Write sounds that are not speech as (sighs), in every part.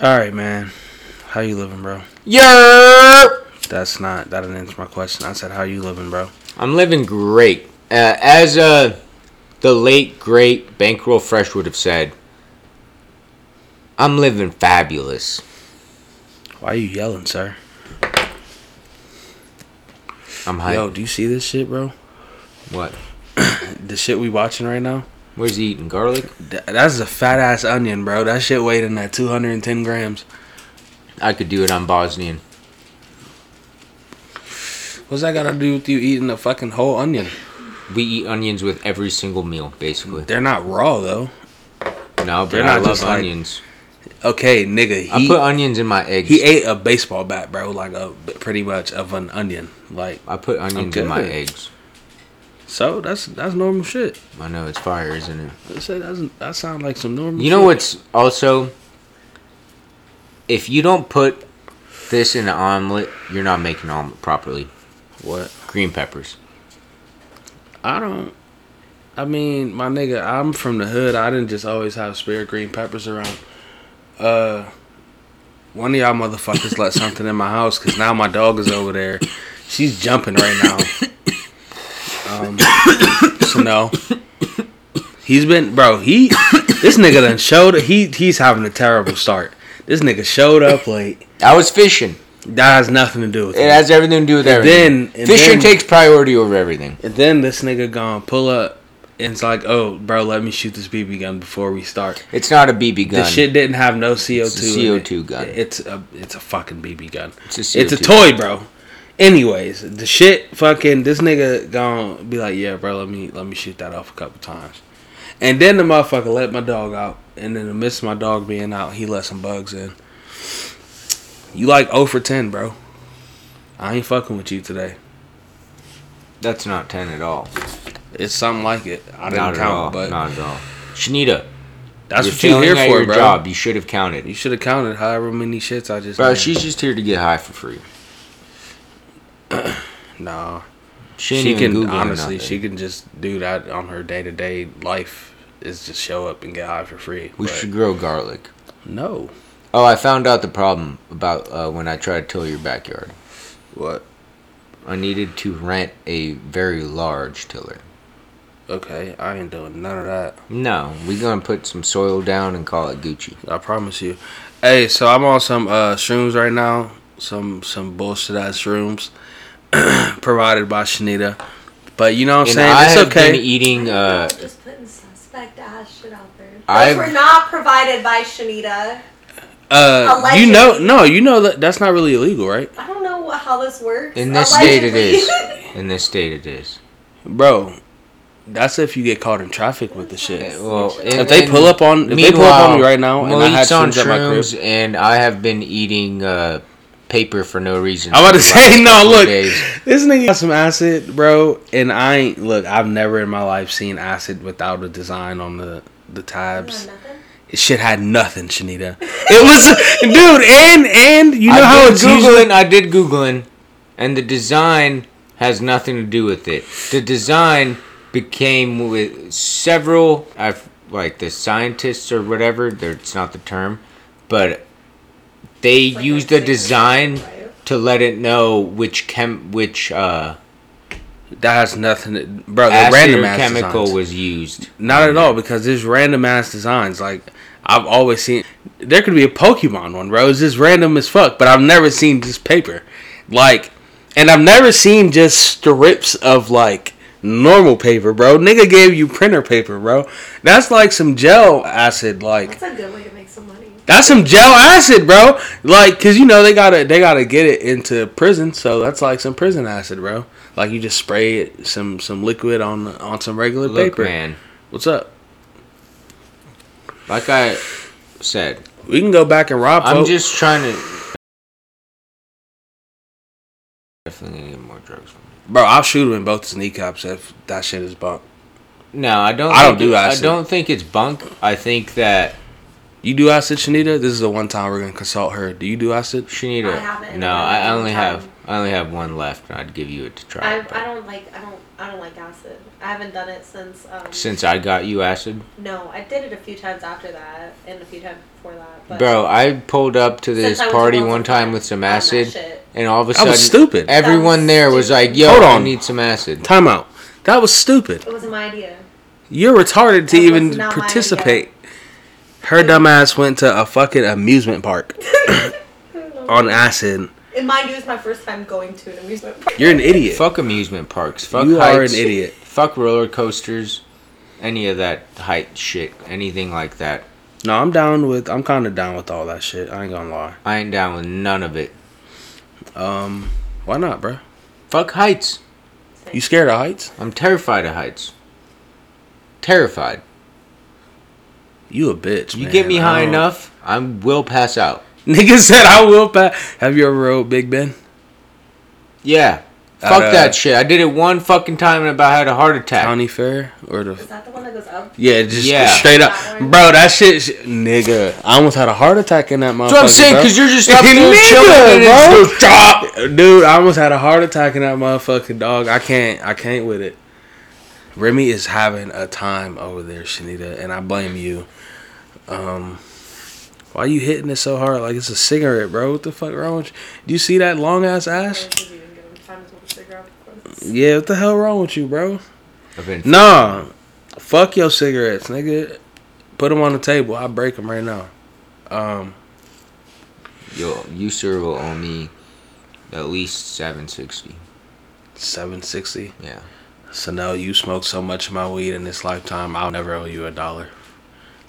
All right, man. How you living, bro? Yerp! That's not that didn't answer my question. I said, how you living, bro? I'm living great. Uh, as uh, the late great Bankroll Fresh would have said, I'm living fabulous. Why are you yelling, sir? I'm hyped. Yo, do you see this shit, bro? what? (clears throat) The shit we watching right now? Where's he eating garlic? That's a fat ass onion, bro. That shit weighed in at 210 grams. I could do it on Bosnian. What's that got to do with you eating a fucking whole onion? We eat onions with every single meal, basically. They're not raw though. No, but They're I love just like- onions. Okay, nigga, I put onions in my eggs. he ate a baseball bat, bro, like a pretty much of an onion. Like I put onions in my eggs. So, that's that's normal shit. I know it's fire, isn't it? I said that that sound like some normal. You know shit. what's also if you don't put this in an omelet, you're not making omelet properly. What? Green peppers. I don't. I mean, my nigga, I'm from the hood. I didn't just always have spare green peppers around. Uh, one of y'all motherfuckers let (laughs) something in my house because now my dog is over there. She's jumping right now. (laughs) Um, so no. He's been, bro. He, this nigga done showed. He he's having a terrible start. This nigga showed up late. I was fishing. That has nothing to do with It it. has everything to do with And everything. then- Fishing then- takes priority over everything. And then this nigga gonna pull up and it's like, oh, bro, let me shoot this BB gun before we start. It's not a BB gun. The shit didn't have no CO2. A in it. CO2 gun. It's a it's a fucking BB gun. It's a It's a CO2. toy, bro. Anyways, the shit fucking this nigga gonna be like, yeah, bro, let me let me shoot that off a couple times. And then the motherfucker let my dog out, and in the midst of my dog being out, he let some bugs in. You like 0 for 10, bro. I ain't fucking with you today. That's not ten at all. It's something like it. I didn't not at count, all. but not at all. Shanita, that's you're what you're here for, your bro. job. You should have counted. You should have counted however many shits I just. Bro, named. she's just here to get high for free. (clears throat) nah. She, She can Googling honestly, she can just do that on her day to day life. Is just show up and get high for free. We But should grow garlic. no. Oh, I found out the problem about uh, when I tried to till your backyard. What? I needed to rent a very large tiller. Okay, I ain't doing none of that. No, we gonna put some soil down and call it Gucci. I promise you. Hey, so I'm on some uh shrooms right now. Some some bullshit ass shrooms (clears throat) provided by Shanita. But you know what I'm And saying? I it's have okay. been eating. Uh, just putting suspect ass shit out there. Those I've- were not provided by Shanita. uh, you know, no, you know that that's not really illegal, right, I don't know what, how this works. in this state, it Allegedly. is. (laughs) In this state, it is. bro? That's if you get caught in traffic with the shit. Yeah, well, If they and pull up on- if they pull up on me right now and I had Malik's on shrooms at my crib- shrooms, and I have been eating uh, paper for no reason. I'm about to say no. Look, days. this nigga got some acid, bro, and I ain't look. I've never in my life seen acid without a design on the the tabs. It shit had nothing, Shanita. It was, (laughs) dude, and and you know I how did it's googling. usually. I did googling, and the design has nothing to do with it. The design became with several, I've like the scientists or whatever. they're- It's not the term, but they Like used a a design to let it know which chem, which uh, That has nothing, to, bro. The random ass chemical designs. was used. Not at all, because there's random ass designs. Like I've always seen, there could be a Pokemon one, bro. It's just random as fuck. But I've never seen just paper, like, and I've never seen just strips of like normal paper, bro. Nigga gave you printer paper, bro. That's like some gel acid, like. That's a good way to make some money. That's some gel acid, bro. Like, cause you know they gotta they gotta get it into prison, so that's like some prison acid, bro. Like you just spray it some some liquid on on some regular Look, paper. man, What's up? like I said, We can go back and rob. I'm folk. just trying to. Definitely gonna get more drugs from you. bro. I'll shoot him in both his kneecaps if that shit is bunk. No, I don't. I don't do it- I don't think it's bunk. I think that You do acid, Shanita? This is the one time we're gonna consult her. Do you do acid? Shanita. I haven't No, a I long only time. have. I only have one left, and I'd give you it to try. I, but- I don't like I don't I don't like acid. I haven't done it since. Um, Since I got you acid, no, I did it a few times after that, and a few times before that. But bro, I pulled up to this I to party one time with some acid, and all of a That sudden, was stupid. everyone was there was like, "Yo, Hold on. I need some acid." Time out. That was stupid. It wasn't my idea. You're retarded to That even not my participate. Her dumbass went to a fucking amusement park (coughs) on acid. And mind you, it's my first time going to an amusement park. You're an idiot. Fuck amusement parks. Fuck you heights. are an idiot. Fuck roller coasters. Any of that height shit. Anything like that. No, I'm down with. I'm kind of down with all that shit. I ain't gonna lie. I ain't down with none of it. Um, why not, bro? Fuck heights. You scared of heights? I'm terrified of heights. Terrified. You a bitch. You man. get me high don't- enough, I will pass out. Nigga said I will. Pa- Have you ever rode Big Ben? Yeah. At, Fuck uh, that shit. I did it one fucking time and about had a heart attack. County Fair or the Is that the one that goes up? yeah, just Yeah. straight up, bro. That shit, sh- nigga. I almost had a heart attack in that motherfucker. That's what I'm saying, bro. because you're just up there (laughs) Nigga, chilling bro. just. Dude, I almost had a heart attack in that motherfucking dog. I can't, I can't with it. Remy is having a time over there, Shanita, and I blame you. Um, why you hitting it so hard like it's a cigarette, bro? What the fuck wrong with you? Do you see that long ass ass? Because you didn't give him time to smoke a cigarette, of course. Yeah, what the hell wrong with you, bro? Nah, fuck your cigarettes, nigga. Put them on the table. I break them right now. Um, Yo, you sir will owe me at least 760. seven sixty. Yeah. So now you smoked so much of my weed in this lifetime, I'll never owe you a dollar.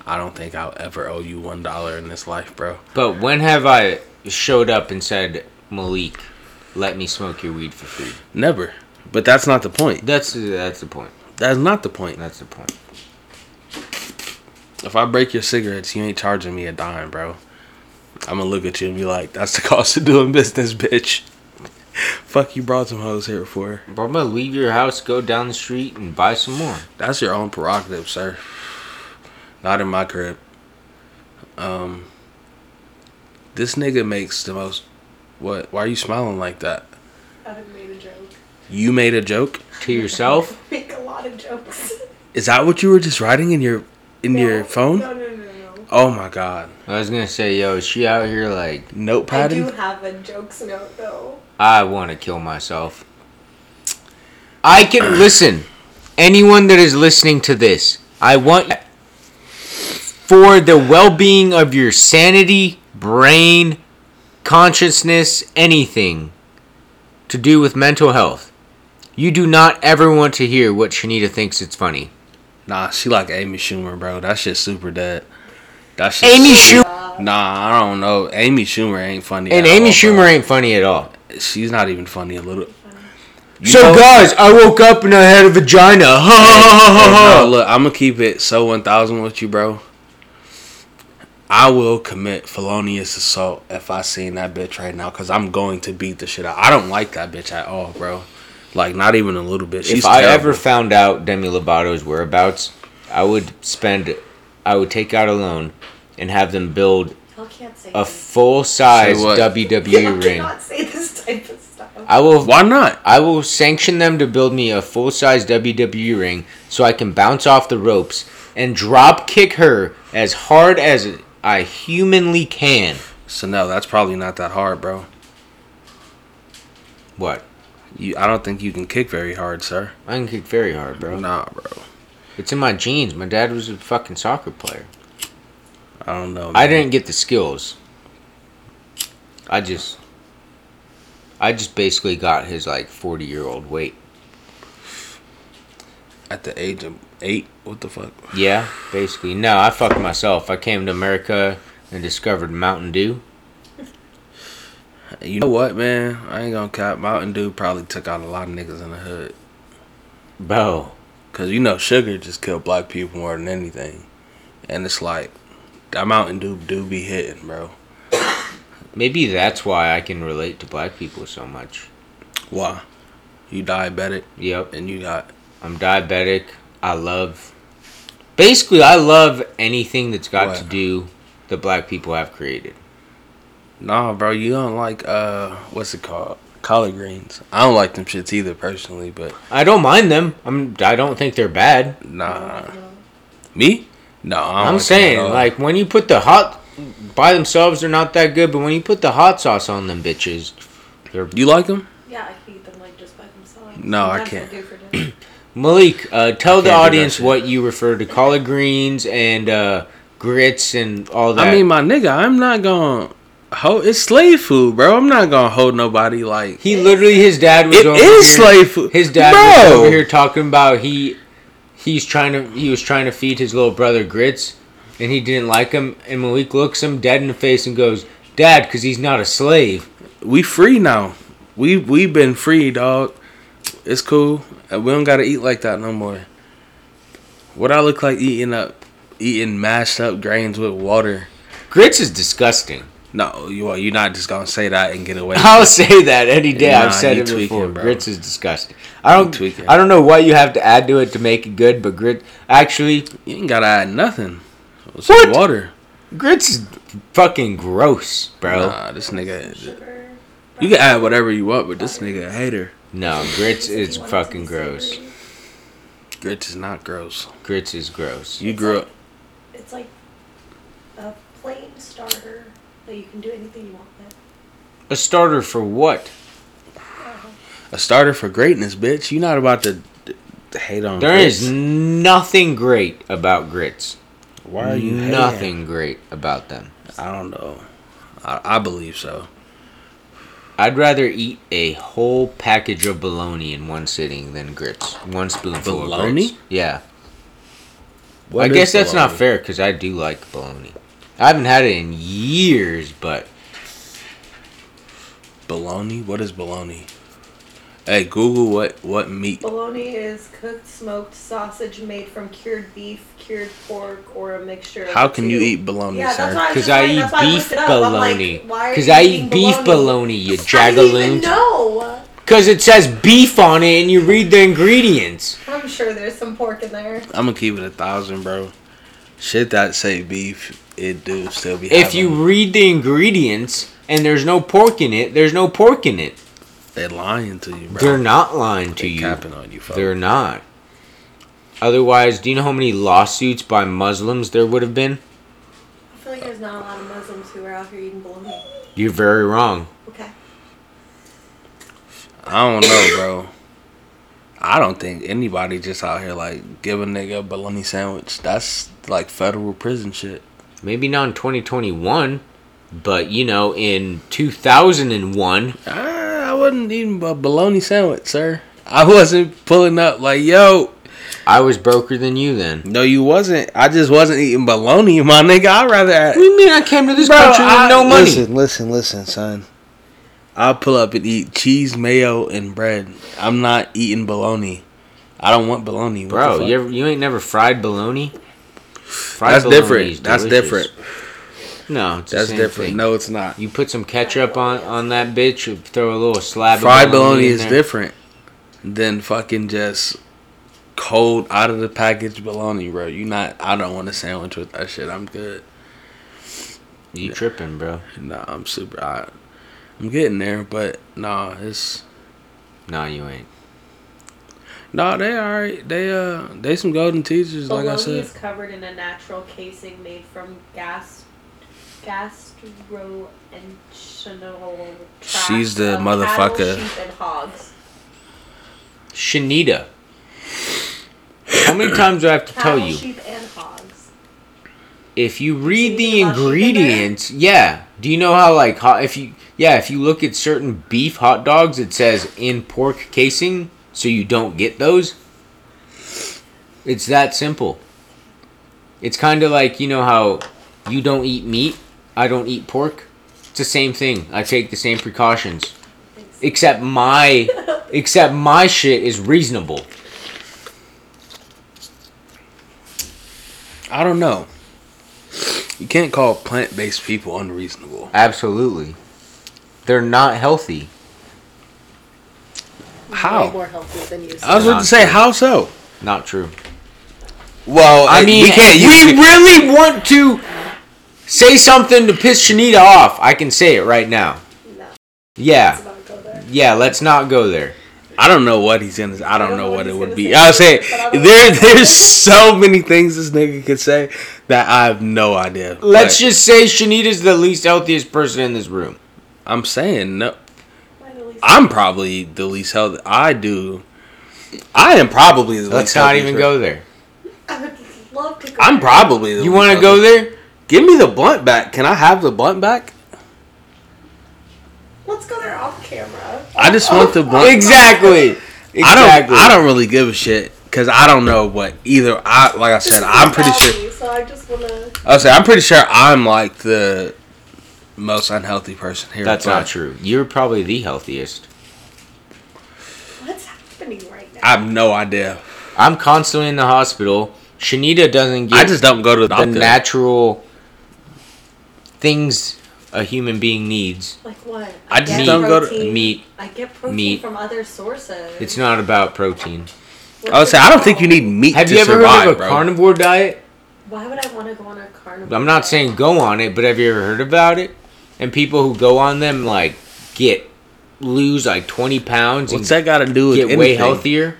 I don't think I'll ever owe you one dollar in this life, bro. But when have I showed up and said, Malik, let me smoke your weed for free? Never. But that's not the point. That's that's the point. That's not the point. That's the point. If I break your cigarettes, you ain't charging me a dime, bro. I'm gonna look at you and be like, "That's the cost of doing business, bitch." (laughs) Fuck you brought some hoes here for. Bro, I'm gonna leave your house, go down the street, and buy some more. That's your own prerogative, sir. Not in my crib. Um, this nigga makes the most. What? Why are you smiling like that? I made a joke. You made a joke. To yourself? (laughs) Make a lot of jokes. Is that what you were just writing in your in No, your phone? No, no, no, no. Oh my god. I was gonna say, yo, is she out here like, I do have a jokes note though. I want to kill myself? I can (clears throat) listen. Anyone that is listening to this, I want for the well-being of your sanity, brain, consciousness, anything to do with mental health. You do not ever want to hear what Shanita thinks it's funny. Nah, she like Amy Schumer, bro. That shit's super dead. That shit. Amy Schumer Nah, I don't know. Amy Schumer ain't funny. and Amy all, Schumer bro. ain't funny at all. She's not even funny a little. You so know- guys, I woke up and I had a vagina. Ha ha ha ha bro, look, I'm gonna keep it so 1000 with you, bro. I will commit felonious assault if I seen that bitch right now, cause I'm going to beat the shit out. I don't like that bitch at all, bro. Like not even a little bit. She's if I terrible. ever found out Demi Lovato's whereabouts, I would spend, I would take out a loan and have them build can't say a full size Say what? WWE Y'all ring. cannot say this type of stuff. I will. Why not? I will sanction them to build me a full size WWE ring so I can bounce off the ropes and drop kick her as hard as I humanly can. So no, that's probably not that hard, bro. What? You, I don't think you can kick very hard, sir. I can kick very hard, bro. Nah, bro. It's in my genes. My dad was a fucking soccer player. I don't know. I didn't get the skills. I just I just basically got his like 40 year old weight. at the age of eight. What the fuck? Yeah, basically. No, I fucked myself. I came to America and discovered Mountain Dew. (laughs) You know what, man? I ain't gonna cap. Mountain Dew probably took out a lot of niggas in the hood. Bro, Cause you know sugar just killed black people more than anything, and it's like that Mountain Dew do be hitting, bro. Maybe that's why I can relate to black people so much. Why? You diabetic Yep, and you got I'm diabetic. I love Basically, I love anything that's got What? to do that black people have created. nah, bro. You don't like uh, what's it called? collard greens. I don't like them shits either personally, but I don't mind them. I'm. I don't think they're bad. nah. Me? No, I don't like I'm them saying at all. like when you put the hot by themselves, they're not that good. But when you put the hot sauce on them, bitches, they're you like them? Yeah, I can eat them like just by themselves. No, I That's what can't. do for dinner. (clears throat) Malik, uh, tell the can't do that audience what you refer to collard greens and uh, grits and all that. I mean, my nigga, I'm not gonna hold. It's slave food, bro. I'm not gonna hold nobody like. he literally, his dad was It over is here. slave food. His dad was over here talking about he he's trying to he was trying to feed his little brother grits, and he didn't like him. And Malik looks him dead in the face and goes, "Dad, because he's not a slave." We free now. We we been free, dog. It's cool. We don't gotta eat like that no more. What I look like eating up, eating mashed up grains with water. Grits is disgusting. No, you are. You're not just gonna say that and get away. (laughs) I'll say that any day. Nah, I've said it tweaking, before. bro. Grits is disgusting. I don't. I don't know what you have to add to it to make it good, but grit actually You ain't gotta add nothing. Some What? water, grits is fucking gross, bro. Nah, this nigga. Sugar. You can add whatever you want, but this nigga a hater. No, grits is fucking gross. Grits is not gross. Grits is gross. You grew up. It's like a plain starter that you can do anything you want with. A starter for what? A starter for greatness, bitch. You're not about to, to hate on. There is grits. nothing great about grits. Why are you hating? nothing great about them? I don't know. I, I believe so. I'd rather eat a whole package of bologna in one sitting than grits. One spoonful of Bologna? grits. Yeah. What I guess that's not fair because I do like bologna. I haven't had it in years, but Bologna? What is bologna? Hey, Google what what meat. Bologna is cooked smoked sausage made from cured beef, cured pork, or a mixture of How can you eat bologna, Yeah, sir? because I eat that's why I beef looked it up. I'm like, bologna. Because I eat beef bologna, you How do you even jagaloon. know? Because it says beef on it and you read the ingredients. I'm sure there's some pork in there. I'm gonna keep it a thousand, bro. Shit that say beef, it do still be. If you read the ingredients and there's no pork in it, there's no pork in it. They lying to you, bro. They're not lying to They you. capping on you, folks. They're not. Otherwise, do you know how many lawsuits by Muslims there would have been? I feel like there's not a lot of Muslims who are out here eating bologna. You're very wrong. Okay. I don't know, bro. I don't think anybody just out here like give a nigga a bologna sandwich. That's like federal prison shit. Maybe not in 2021, but you know, in 2001, I, ah. I wasn't eating a bologna sandwich, sir. I wasn't pulling up like, yo, I was broker than you then. no, you wasn't. I just wasn't eating bologna, (laughs) my nigga. I'd rather. What do you mean I came to this Bro, country with I- no money? Listen, listen, listen, son. I'll pull up and eat cheese, mayo, and bread. I'm not eating bologna. I don't want bologna. What Bro, you, ever, you ain't never fried bologna? Fried That's bologna different. That's different. No, it's the That's same different. thing. No, it's not. You put some ketchup on on that bitch, throw a little slab Fried of bologna bologna in is there. different than fucking just cold out of the package bologna, bro. You not. I don't want a sandwich with that shit. I'm good. You tripping, bro? Nah, I'm super. I, I'm getting there, but nah, it's No, you ain't. nah. They alright. They uh, they some golden teachers, like I Bologna said. is covered in a natural casing made from gas, gastrointestinal tract She's the of motherfucker. Cattle, sheep, and hogs. Shanita. How many times do I have to tell Cattle, you? sheep, and hogs. If you read the See the hot sheep in there? ingredients, yeah. Do you know how like hot if you yeah, if you look at certain beef hot dogs it says in pork casing so you don't get those? It's that simple. It's kind of like, you know how you don't eat meat, I don't eat pork. It's the same thing. I take the same precautions. Except my (laughs) except my shit is reasonable. I don't know. You can't call plant based people unreasonable. Absolutely. They're not healthy. How? Way more healthy than you. I was Not about to say, true. how so? Not true. Well, I mean, we can't if use we really want to say something to piss Shanita off, I can say it right now. No, Yeah, it's about to go there. Yeah, let's not go there. I don't know what he's gonna. I don't, don't know what it would be. say, I was saying but I don't there. know. There's so many things this nigga could say that I have no idea. Let's But just say Shanita's the least healthiest person in this room. I'm saying no. Why the least- I'm probably the least healthy. I do. I am probably the Let's least not even person. go there. (laughs) I would love to go. I'm probably. The You want to healthy. go there? Give me the blunt back. Can I have the blunt back? Let's go there off camera. I just want the blunt. Exactly. Exactly. I don't. I don't really give a shit because I don't know what either. I like I said. I'm pretty sure. sure. So I just wanna. I say I'm pretty sure I'm like the most unhealthy person here. That's not true. You're probably the healthiest. What's happening right now? I have no idea. I'm constantly in the hospital. Shanita doesn't get I just don't go to the the doctor. natural things a human being needs. like what? I just get don't go to- Meat. I get protein Meat. from other sources. It's not about protein. What's I would say I don't think you need meat Have to you ever survive, heard of a bro. carnivore diet? Why would I want to go on a carnivore? I'm not diet? saying go on it, but have you ever heard about it? And people who go on them like get lose like 20 pounds What's and that got to do with get anything? way healthier.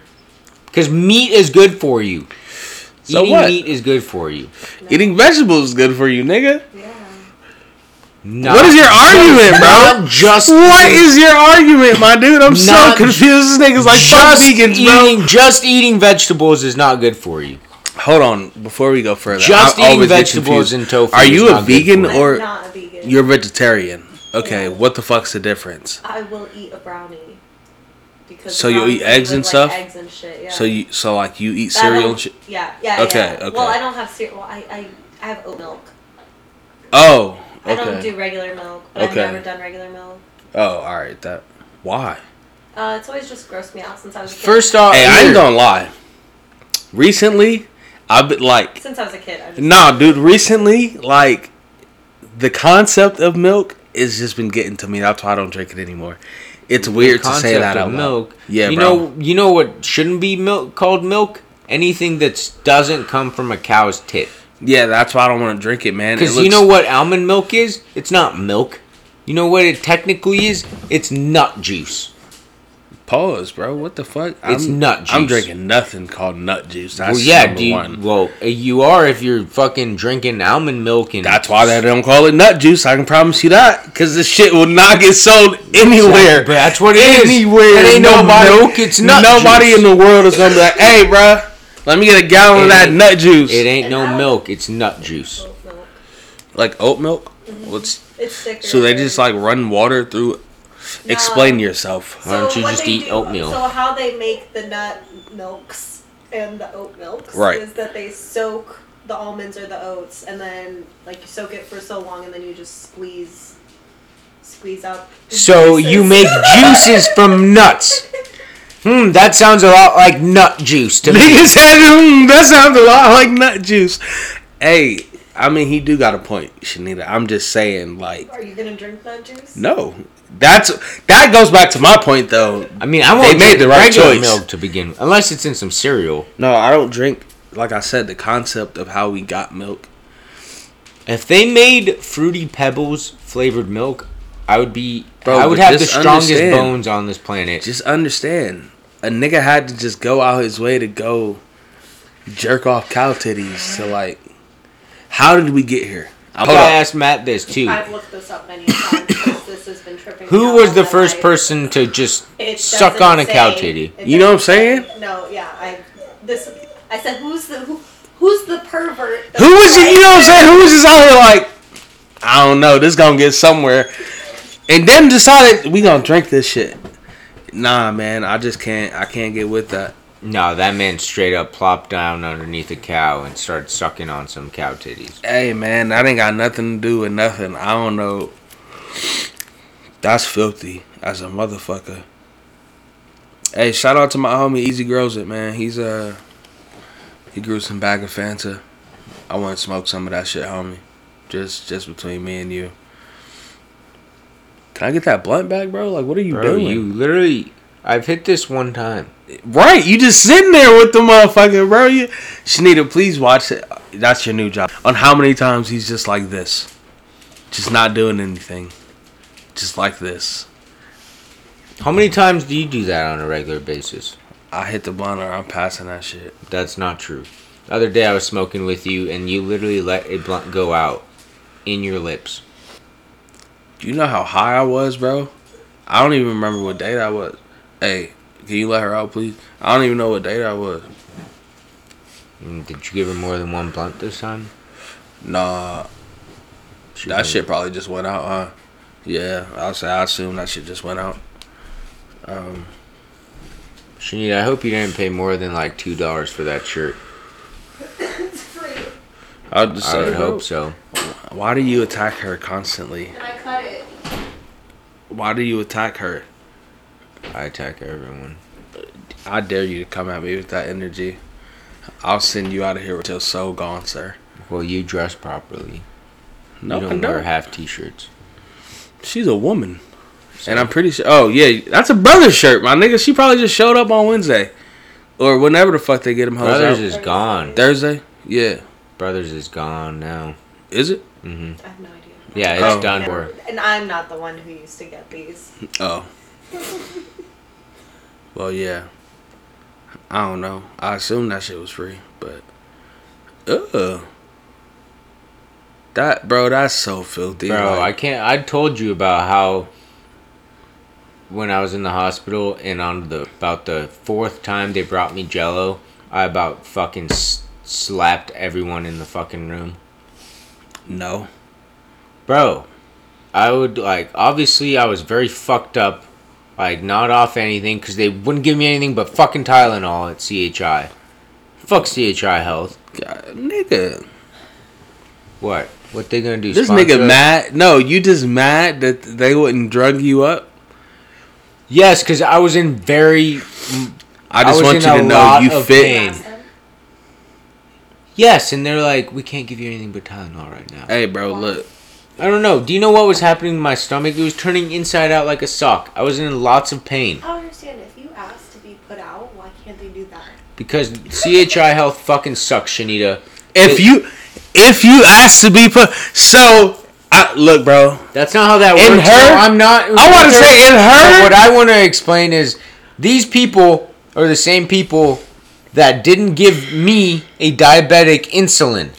Because meat is good for you. So Eating what? meat is good for you. Eating vegetables is good for you, nigga. Yeah. Not What is your argument, bro? Not just What is your argument, my dude? I'm so confused. This nigga's like fuck just vegans, bro. eating just eating vegetables is not good for you. Hold on, before we go further, Just I eating vegetables and tofu Are is you a not vegan for you. or not a vegan. you're vegetarian? Okay, Yeah. what the fuck's the difference? I will eat a brownie. Because So you'll eat eggs and like, stuff? Eggs and shit. Yeah. So you, so like you eat cereal and shit. Yeah, yeah, Okay, yeah. okay. Well, I don't have cereal. I, I, I have oat milk. Oh, I don't do regular milk, but Okay. I've never done regular milk. Oh, all right. That why? Uh, it's always just grossed me out since I was a kid. First off, Hey, I ain't gonna lie. Recently, I've been like, since I was a kid, I just nah, dude. Recently, like, the concept of milk has just been getting to me. That's why I don't drink it anymore. It's weird to say that of out loud. milk. Yeah, you bro. know, you know what shouldn't be milk called milk? Anything that doesn't come from a cow's tit. Yeah, that's why I don't want to drink it, man. Because you know what almond milk is? It's not milk. You know what it technically is? It's nut juice. Pause, bro. What the fuck? It's I'm, nut I'm drinking nothing called nut juice. That's well, yeah, do you, one. well, uh, you are if you're fucking drinking almond milk and That's why they don't call it nut juice. I can promise you that. Because this shit will not get sold anywhere. But that's what it is. Anywhere. It ain't no nobody, milk, it's nut Nobody juice. in the world is to be like, hey, bruh, let me get a gallon of that nut juice. It ain't no milk. It's nut juice. oat milk. like oat milk? Mm-hmm. What's It's thicker. So they just like run water through. No. Explain yourself. Why don't you just they eat oatmeal? So how they make the nut milks and the oat milks Right. is that they soak the almonds or the oats and then like you soak it for so long and then you just squeeze squeeze out. the So you make juices from nuts. (laughs) Hmm, that sounds a lot like nut juice to me. Nigga (laughs) said, mm, that sounds a lot like nut juice. Hey, I mean, he do got a point, Shanita. I'm just saying, like, Are you gonna drink nut juice? no. That's that goes back to my point though. I mean, I won't They made the right choice. milk to begin with, unless it's in some cereal. No, I don't drink. Like I said, the concept of how we got milk. If they made fruity pebbles flavored milk, I would be. Bro, I would have the strongest bones on this planet. Just understand, a nigga had to just go out his way to go jerk off cow titties to like. How did we get here? I Hold gotta ask Matt this too. I've looked this up many times this has been tripping. Who was the first life. person to just It suck on a cow say- titty? You know what I'm saying? No, yeah, I this I said who's the who, who's the pervert? that Who was it? You know what I'm saying? Who was just out here like, I don't know. This gonna get somewhere, and then decided we gonna drink this shit. Nah, man, I just can't. I can't get with that. No, that man straight up plopped down underneath a cow and started sucking on some cow titties. Hey, man, that ain't got nothing to do with nothing. I don't know. That's filthy as a motherfucker. Hey, shout out to my homie Easy Grows It, man. He's uh he grew some bag of Fanta. I want to smoke some of that shit, homie. Just just between me and you. Can I get that blunt back, bro? Like, what are you Bro, doing? you literally. I've hit this one time. Right, you just sitting there with the motherfucker, bro. You, Shanita, please watch it. That's your new job. On how many times he's just like this, just not doing anything, just like this. How many times do you do that on a regular basis? I hit the blunt or I'm passing that shit. That's not true. The other day I was smoking with you and you literally let a blunt go out in your lips. Do you know how high I was, bro? I don't even remember what date I was. Hey, can you let her out, please? I don't even know what date I was. Mm, Did you give her more than one blunt this time? Nah, She that didn't. shit probably just went out, huh? Yeah, I'll say I assume that shit just went out. Um, Shanita, I hope you didn't pay more than like two dollars for that shirt. It's free. I'll just I say, would hope so. why do you attack her constantly? And I cut it. Why do you attack her? I attack everyone. I dare you to come at me with that energy. I'll send you out of here until so gone, sir. Well, you dress properly. No, you I don't wear don't. half t-shirts. She's a woman. And I'm pretty sure. Oh yeah, that's a brother shirt, my nigga. She probably just showed up on Wednesday, or whenever the fuck they get them hoes Brothers out. is gone. Thursday. Yeah, Brothers is gone now. is it? hmm I have no idea. Yeah, it's Oh. done. And, For and I'm not the one who used to get these. Oh. Well, yeah. I don't know. I assume that shit was free, but. Ugh. That bro, that's so filthy. bro, I can't. I told you about how when I was in the hospital and on the about the fourth time they brought me Jello, I about fucking s- slapped everyone in the fucking room. no. Bro, I would like obviously I was very fucked up, like not off anything because they wouldn't give me anything but fucking Tylenol at CHI. Fuck CHI Health. God, nigga. What? What they gonna do? This nigga us? mad. No, you just mad that they wouldn't drug you up. Yes, because I was in very. I I just was want you to know you fit. pain. Yes, and they're like, we can't give you anything but Tylenol right now. Hey, bro, look. I don't know. Do you know what was happening to my stomach? It was turning inside out like a sock. I was in lots of pain I don't understand. If you ask to be put out, why can't they do that? because CHI Health fucking sucks, Shanita. If you, if you ask to be put, so I look, bro. That's not how that works. In her- No, I'm not. I want to say in her. what I want to explain is these people are the same people that didn't give me a diabetic insulin.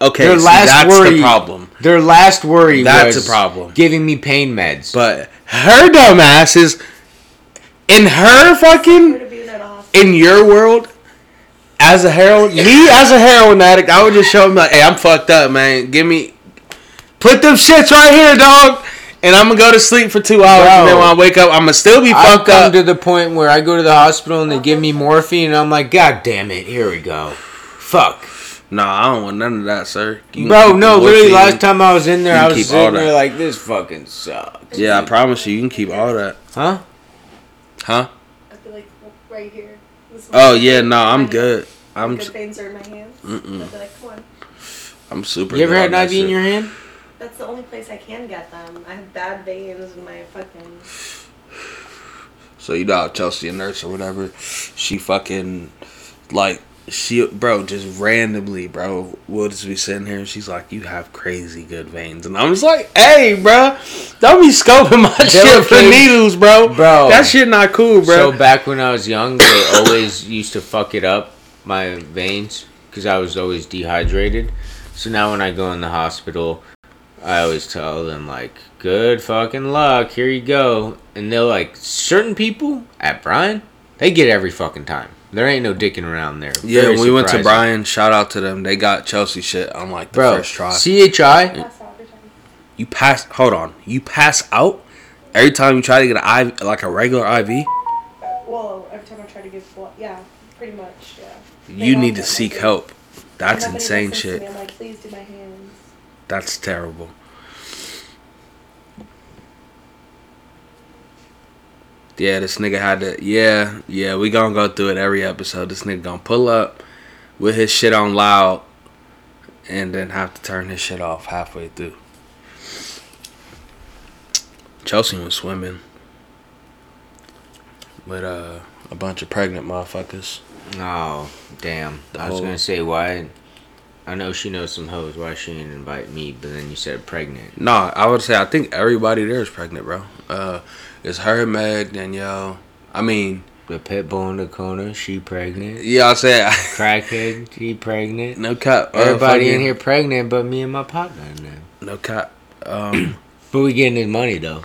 Okay, Their see, last that's worry- the problem. Their last worry That's was a problem. giving me pain meds. But her dumb ass is in her fucking in in your world. As a heroin, me as a heroin addict, I would just show him like, "Hey, I'm fucked up, man. Give me, put them shits right here, dog." And I'm gonna go to sleep for two hours, and then when I wake up, I'm gonna still be I've fucked come up. to the point where I go to the hospital and they give me morphine, and I'm like, God damn it, here we go. Fuck. Nah, I don't want none of that, sir. You Bro, no, the literally, last time I was in there, I was keep all sitting there like, this fucking sucks. Yeah, I promise you, you can keep all that, Huh? huh? I feel like right here. Oh yeah, no, My I'm good. I'm good things are in my hands. Mm-mm. I'd be like, come on. I'm super. You ever had an IV in your hand? That's the only place I can get them. I have bad veins in my fucking. So you know how Chelsea, a nurse or whatever, she fucking like she bro just randomly bro we'll just be sitting here and she's like you have crazy good veins and I'm just like hey bro don't be scoping my shit for okay. needles bro Bro. that shit not cool bro So back when I was young, they always used to fuck it up, my veins, because I was always dehydrated. So now when I go in the hospital, I always tell them like, "Good fucking luck, here you go." And they're like, certain people at Bryan, they get every fucking time. There ain't no dicking around there. yeah Very when we went to. Bryan shout out to them they got Chelsea shit on like the bro, first try CHI. Pass out every time. you pass hold on you pass out every time you try to get an IV like a regular IV Well, every time I try to give blood, yeah, pretty much, yeah. They you need to seek help that's Nobody insane listens to shit That's terrible. Yeah, this nigga had to. Yeah, yeah, we gonna go through it every episode. This nigga gonna pull up with his shit on loud and then have to turn his shit off halfway through. Chelsea was swimming with uh, a bunch of pregnant motherfuckers. Oh, damn. I was whole- gonna say why. I know she knows some hoes. Why she didn't invite me? But then you said pregnant. Nah, I would say I think everybody there is pregnant, bro. Uh, it's her, Meg, Danielle. I mean, The pit bull in the corner, she pregnant. yeah, I said (laughs) Crackhead, she pregnant. no cap. uh, Everybody in here pregnant, but me and my partner in there. No cap. Um, (clears throat) But we getting his money though.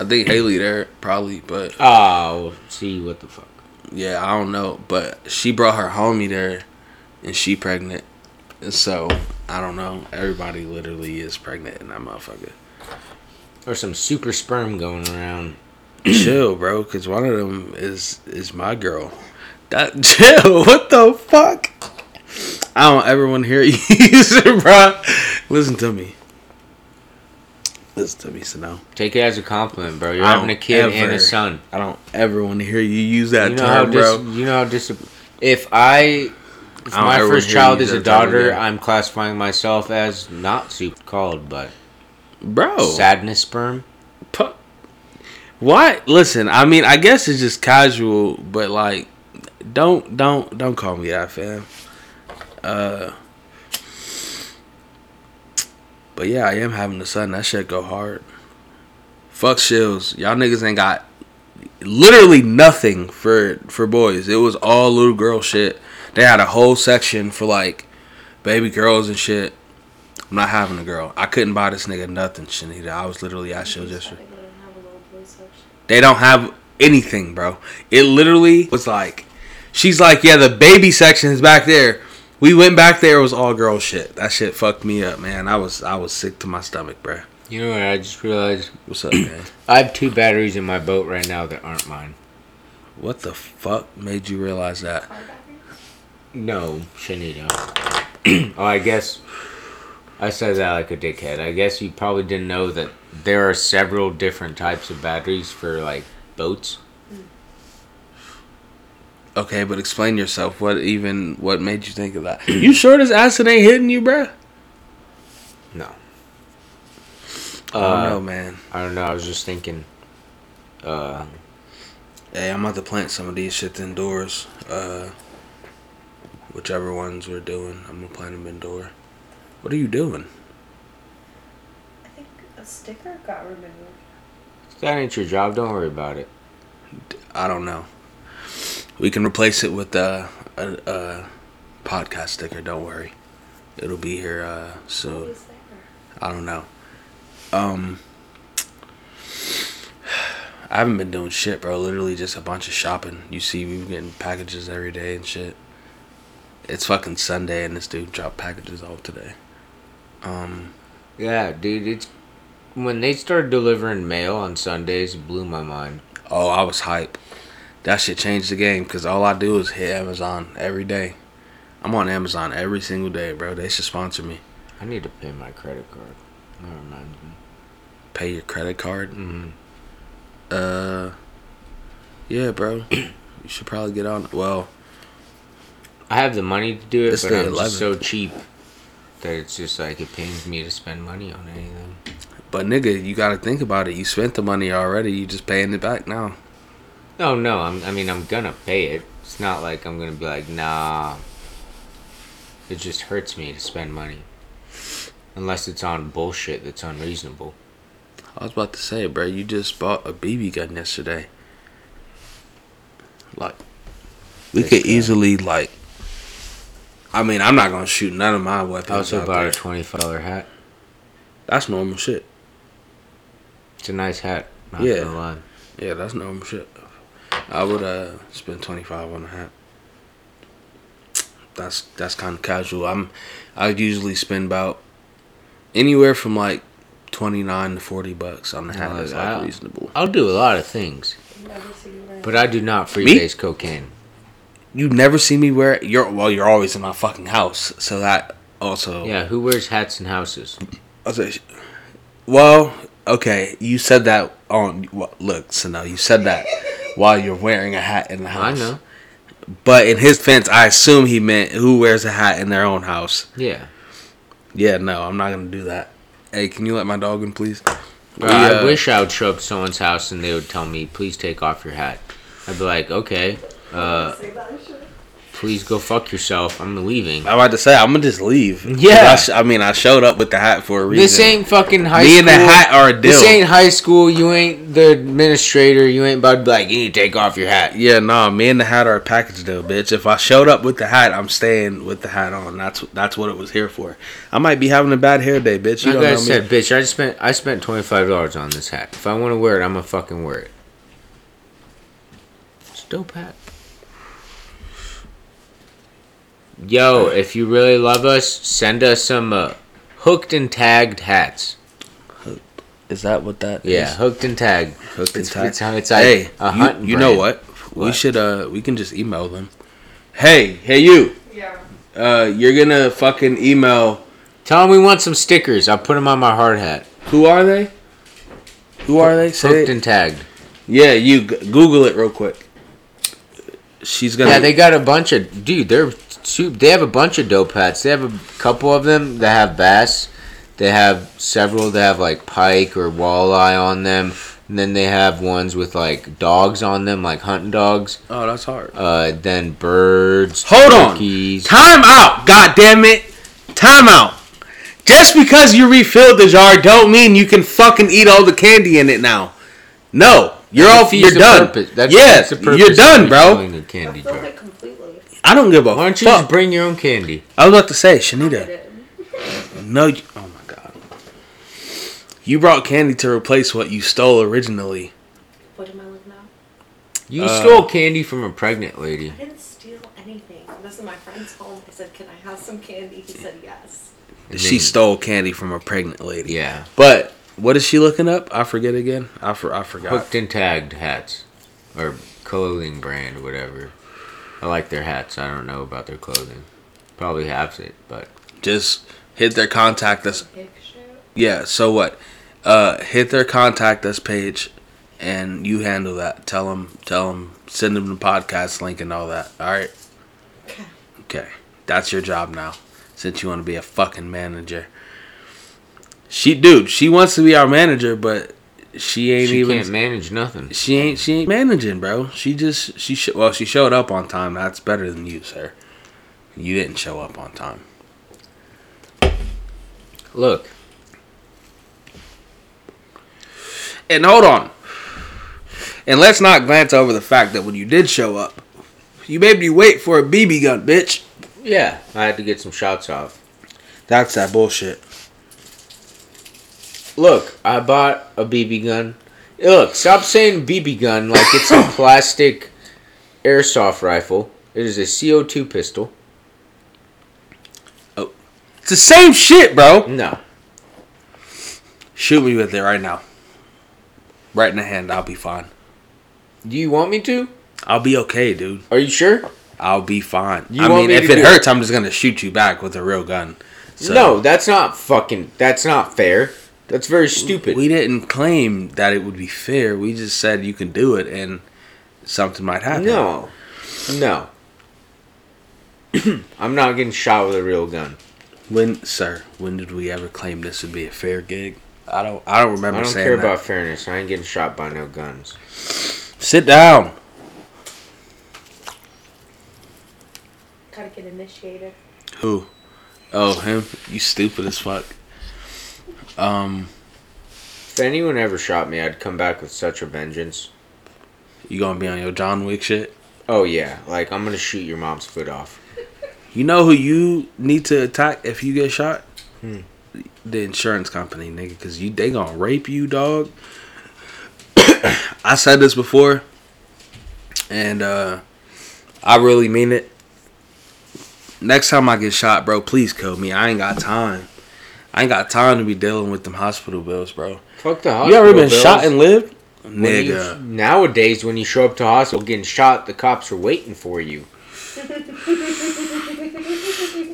I think Haley there probably, but Oh, see what the fuck. yeah, I don't know. But she brought her homie there, and she pregnant, so I don't know. Everybody literally is pregnant in that motherfucker. Or some super sperm going around. (clears throat) chill, bro, because one of them is is my girl. That (laughs) chill. What the fuck? I don't ever want to hear (laughs) you, it, bro. Listen to me. Listen to me, Sano. Take it as a compliment, bro. You're having a kid and a son. I don't ever want to hear you use that You know term, dis- bro. you know how dis- if I if my first child is a daughter. I'm classifying myself as not super called, but Bro, sadness sperm. pu- what? Listen, I mean, I guess it's just casual, but like, don't don't don't call me that, fam. Uh, but yeah, I am having a son. That shit go hard. Fuck shills. Y'all niggas ain't got literally nothing for for boys. It was all little girl shit. They had a whole section for like baby girls and shit. I'm not having a girl. I couldn't buy this nigga nothing, Shanita. I was literally at show just. They don't have anything, bro. It literally was like, she's like, yeah, the baby section is back there. We went back there. It was all girl shit. That shit fucked me up, man. I was I was sick to my stomach, bro. You know what? I just realized What's up, man? (clears throat) I have two batteries in my boat right now that aren't mine. What the fuck made you realize that? No, Shanita. (clears throat) oh, I guess I said that like a dickhead. I guess you probably didn't know that there are several different types of batteries for like boats. Okay, but explain yourself. What even? What made you think of that? (clears throat) You sure this acid ain't hitting you, bro? No. I Uh, don't know, man. I don't know. I was just thinking. Uh, Hey, I'm about to plant some of these shit indoors. Uh, whichever ones we're doing, I'm gonna plant them indoor. What are you doing? I think a sticker got removed. that ain't your job. Don't worry about it. I don't know. We can replace it with uh, a, a podcast sticker. Don't worry, it'll be here uh, soon. was there? I don't know. Um, I haven't been doing shit, bro. Literally just a bunch of shopping. You see, we been getting packages every day and shit. It's fucking Sunday, and this dude dropped packages off today. Um, Yeah, dude. It's when they started delivering mail on Sundays. It blew my mind. oh, I was hype. That shit changed the game because all I do is hit Amazon every day. I'm on Amazon every single day, bro. They should sponsor me. I need to pay my credit card. That reminds me. Pay your credit card. Mm-hmm. Uh, yeah, bro. (coughs) you should probably get on. Well, I have the money to do it, It's but I'm just so cheap that it's just like it pains me to spend money on anything. But nigga, you gotta think about it. You spent the money already. You just paying it back now. No, no. I'm, I mean, I'm gonna pay it. It's not like I'm gonna be like, nah. It just hurts me to spend money, unless it's on bullshit that's unreasonable. I was about to say, bro, you just bought a BB gun yesterday. Like, we could easily like. I mean, I'm not gonna shoot none of my weapons. I also out bought there. a twenty-five dollar hat. That's normal shit. It's a nice hat. Not Yeah. gonna lie. Yeah, that's normal shit. I would uh spend twenty five on a hat. That's that's kind of casual. I'm I usually spend about anywhere from like twenty nine to forty bucks on the hat. No, That's I- like reasonable. I'll do a lot of things, Never seen you wear but I do not freebase cocaine. You never see me wear you're well. You're always in my fucking house, so that also Yeah, who wears hats in houses? Say, well, okay, you said that on well, look, so now you said that while you're wearing a hat in the house. I know. But in his fence, I assume he meant who wears a hat in their own house. Yeah. Yeah, no, I'm not gonna do that. Hey, can you let my dog in, please? Bro, We, I uh, wish I would show up to someone's house and they would tell me, "Please take off your hat." I'd be like, "Okay, uh, Say that shit. Please go fuck yourself. I'm leaving. I'm about to say I'm gonna just leave. Yeah. I, sh- I mean I showed up with the hat for a reason. This ain't fucking high Me school. and the hat are a deal. This ain't high school. You ain't the administrator. You ain't about to be like, you need to take off your hat. Yeah, nah, me and the hat are a package deal, bitch. If I showed up with the hat, I'm staying with the hat on. That's that's what it was here for. I might be having a bad hair day, bitch. You Like don't I know said, me. bitch, I just spent I spent twenty five dollars on this hat. If I want to wear it, I'm gonna fucking wear it. It's dope hat. Yo, if you really love us, send us some uh, hooked and tagged hats. Is that what that is? Yeah, hooked and tagged. Hooked and tagged. it's, it's like hey, a you, you know brand. what? We should uh we can just email them. Hey, hey you. Yeah. Uh you're gonna fucking email Tell them we want some stickers. I'll put them on my hard hat. who are they? Who are they? Say Hooked it. and tagged. Yeah, you g- Google it real quick. She's gonna Yeah, they got a bunch of dude. They're su- they have a bunch of dope hats. They have a couple of them that have bass. They have several that have like pike or walleye on them. And then they have ones with like dogs on them, like hunting dogs. Oh, that's hard. Uh, then birds. Hold on. Time out. God damn it. Time out. Just because you refilled the jar don't mean you can fucking eat all the candy in it now. No. You're That all defeats you're done. purpose. That's, yeah, that's the purpose you're done, bro. I candy filled jar. it completely. I don't give a Why don't you fuck. just bring your own candy? I was about to say, Shanita. did. (laughs) No, you, oh my god. You brought candy to replace what you stole originally. What am I looking at? You Uh, stole candy from a pregnant lady. I didn't steal anything. This is my friend's home. I said, "Can I have some candy?" He said, "Yes." She then- stole candy from a pregnant lady. Yeah. But what is she looking up? I forget again. I for, I forgot. Hooked and tagged hats. Or clothing brand, whatever. I like their hats. I don't know about their clothing. Probably has it, but Just hit their contact us. Yeah. So what? Uh, hit their contact us page, and you handle that. Tell them. Tell them. Send them the podcast link and all that. All right. Okay. Okay. That's your job now. Since you want to be a fucking manager. She, dude, she wants to be our manager, but she ain't she even. can't manage nothing. She ain't she ain't managing, bro. She just she sh- well she showed up on time. That's better than you, sir. You didn't show up on time. Look, And hold on. And let's not glance over the fact that when you did show up, you made me wait for a BB gun, bitch. yeah, I had to get some shots off. That's that bullshit. Look, I bought a BB gun. Look, stop saying BB gun like it's a (coughs) plastic airsoft rifle. It is a CO2 pistol. Oh. It's the same shit, bro. No. Shoot me with it right now. Right in the hand, I'll be fine. Do you want me to? I'll be okay, dude. Are you sure? I'll be fine. You I mean, me if it hurts, I'm just gonna shoot you back with a real gun. So- No, that's not fucking. That's not fair. That's very stupid. We didn't claim that it would be fair. We just said you can do it and something might happen. No. No. (clears throat) I'm not getting shot with a real gun. When, sir, when did we ever claim this would be a fair gig? I don't. I don't remember I don't saying care that. about fairness. I ain't getting shot by no guns. Sit down. Gotta get initiated. Who? Oh, him. You stupid as fuck. Um, If anyone ever shot me, I'd come back with such a vengeance. you gonna be on your John Wick shit? Oh yeah, like I'm gonna shoot your mom's foot off. You know who you need to attack if you get shot? Hmm. The insurance company, nigga, because you they gonna rape you, dog. (coughs) I said this before, and uh, I really mean it. Next time I get shot, bro, please kill me. I ain't got time. I ain't got time to be dealing with them hospital bills, bro. Fuck the hospital. you ever been bills. shot and lived? When you- Nigga. nowadays, when you show up to hospital getting shot, the cops are waiting for you. (laughs)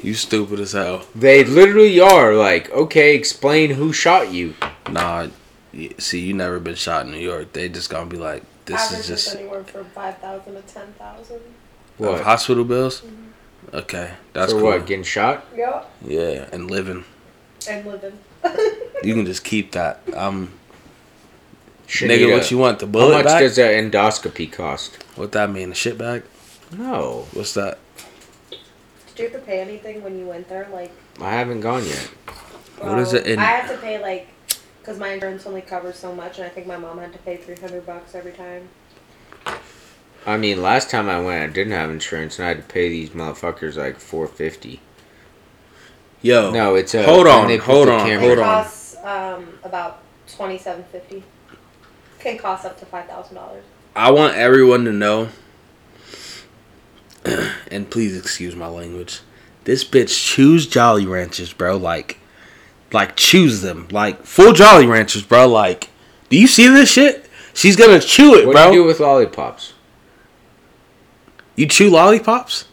You stupid as hell. They literally are like, okay, explain who shot you. Nah, see, you never been shot in New York. They just gonna be like, this Average is just anywhere from five thousand to ten thousand. of hospital bills. Mm-hmm. Okay, that's For cool. what? Getting shot? Yeah. Yeah, and living. And living. You can just keep that. Um, Shanita, nigga, what you want? The bullet How much back? does that endoscopy cost? what that mean? A shit bag? No. What's that? Did you have to pay anything when you went there? Like, I haven't gone yet. What is it in- I had to pay like, cause my insurance only covers so much, and I think my mom had to pay three hundred bucks every time. I mean, last time I went, I didn't have insurance, and I had to pay these motherfuckers like four fifty. Yo, No, it's a. Hold on, they hold on, camera- hold on. it costs um about twenty seven fifty. Can cost up to five thousand dollars. I want everyone to know, (clears throat) and please excuse my language. This bitch chews Jolly Ranchers, bro. Like, like chews them, like full Jolly Ranchers, bro. Like, do you see this shit? She's gonna chew it, What bro. do you do with lollipops? You chew lollipops,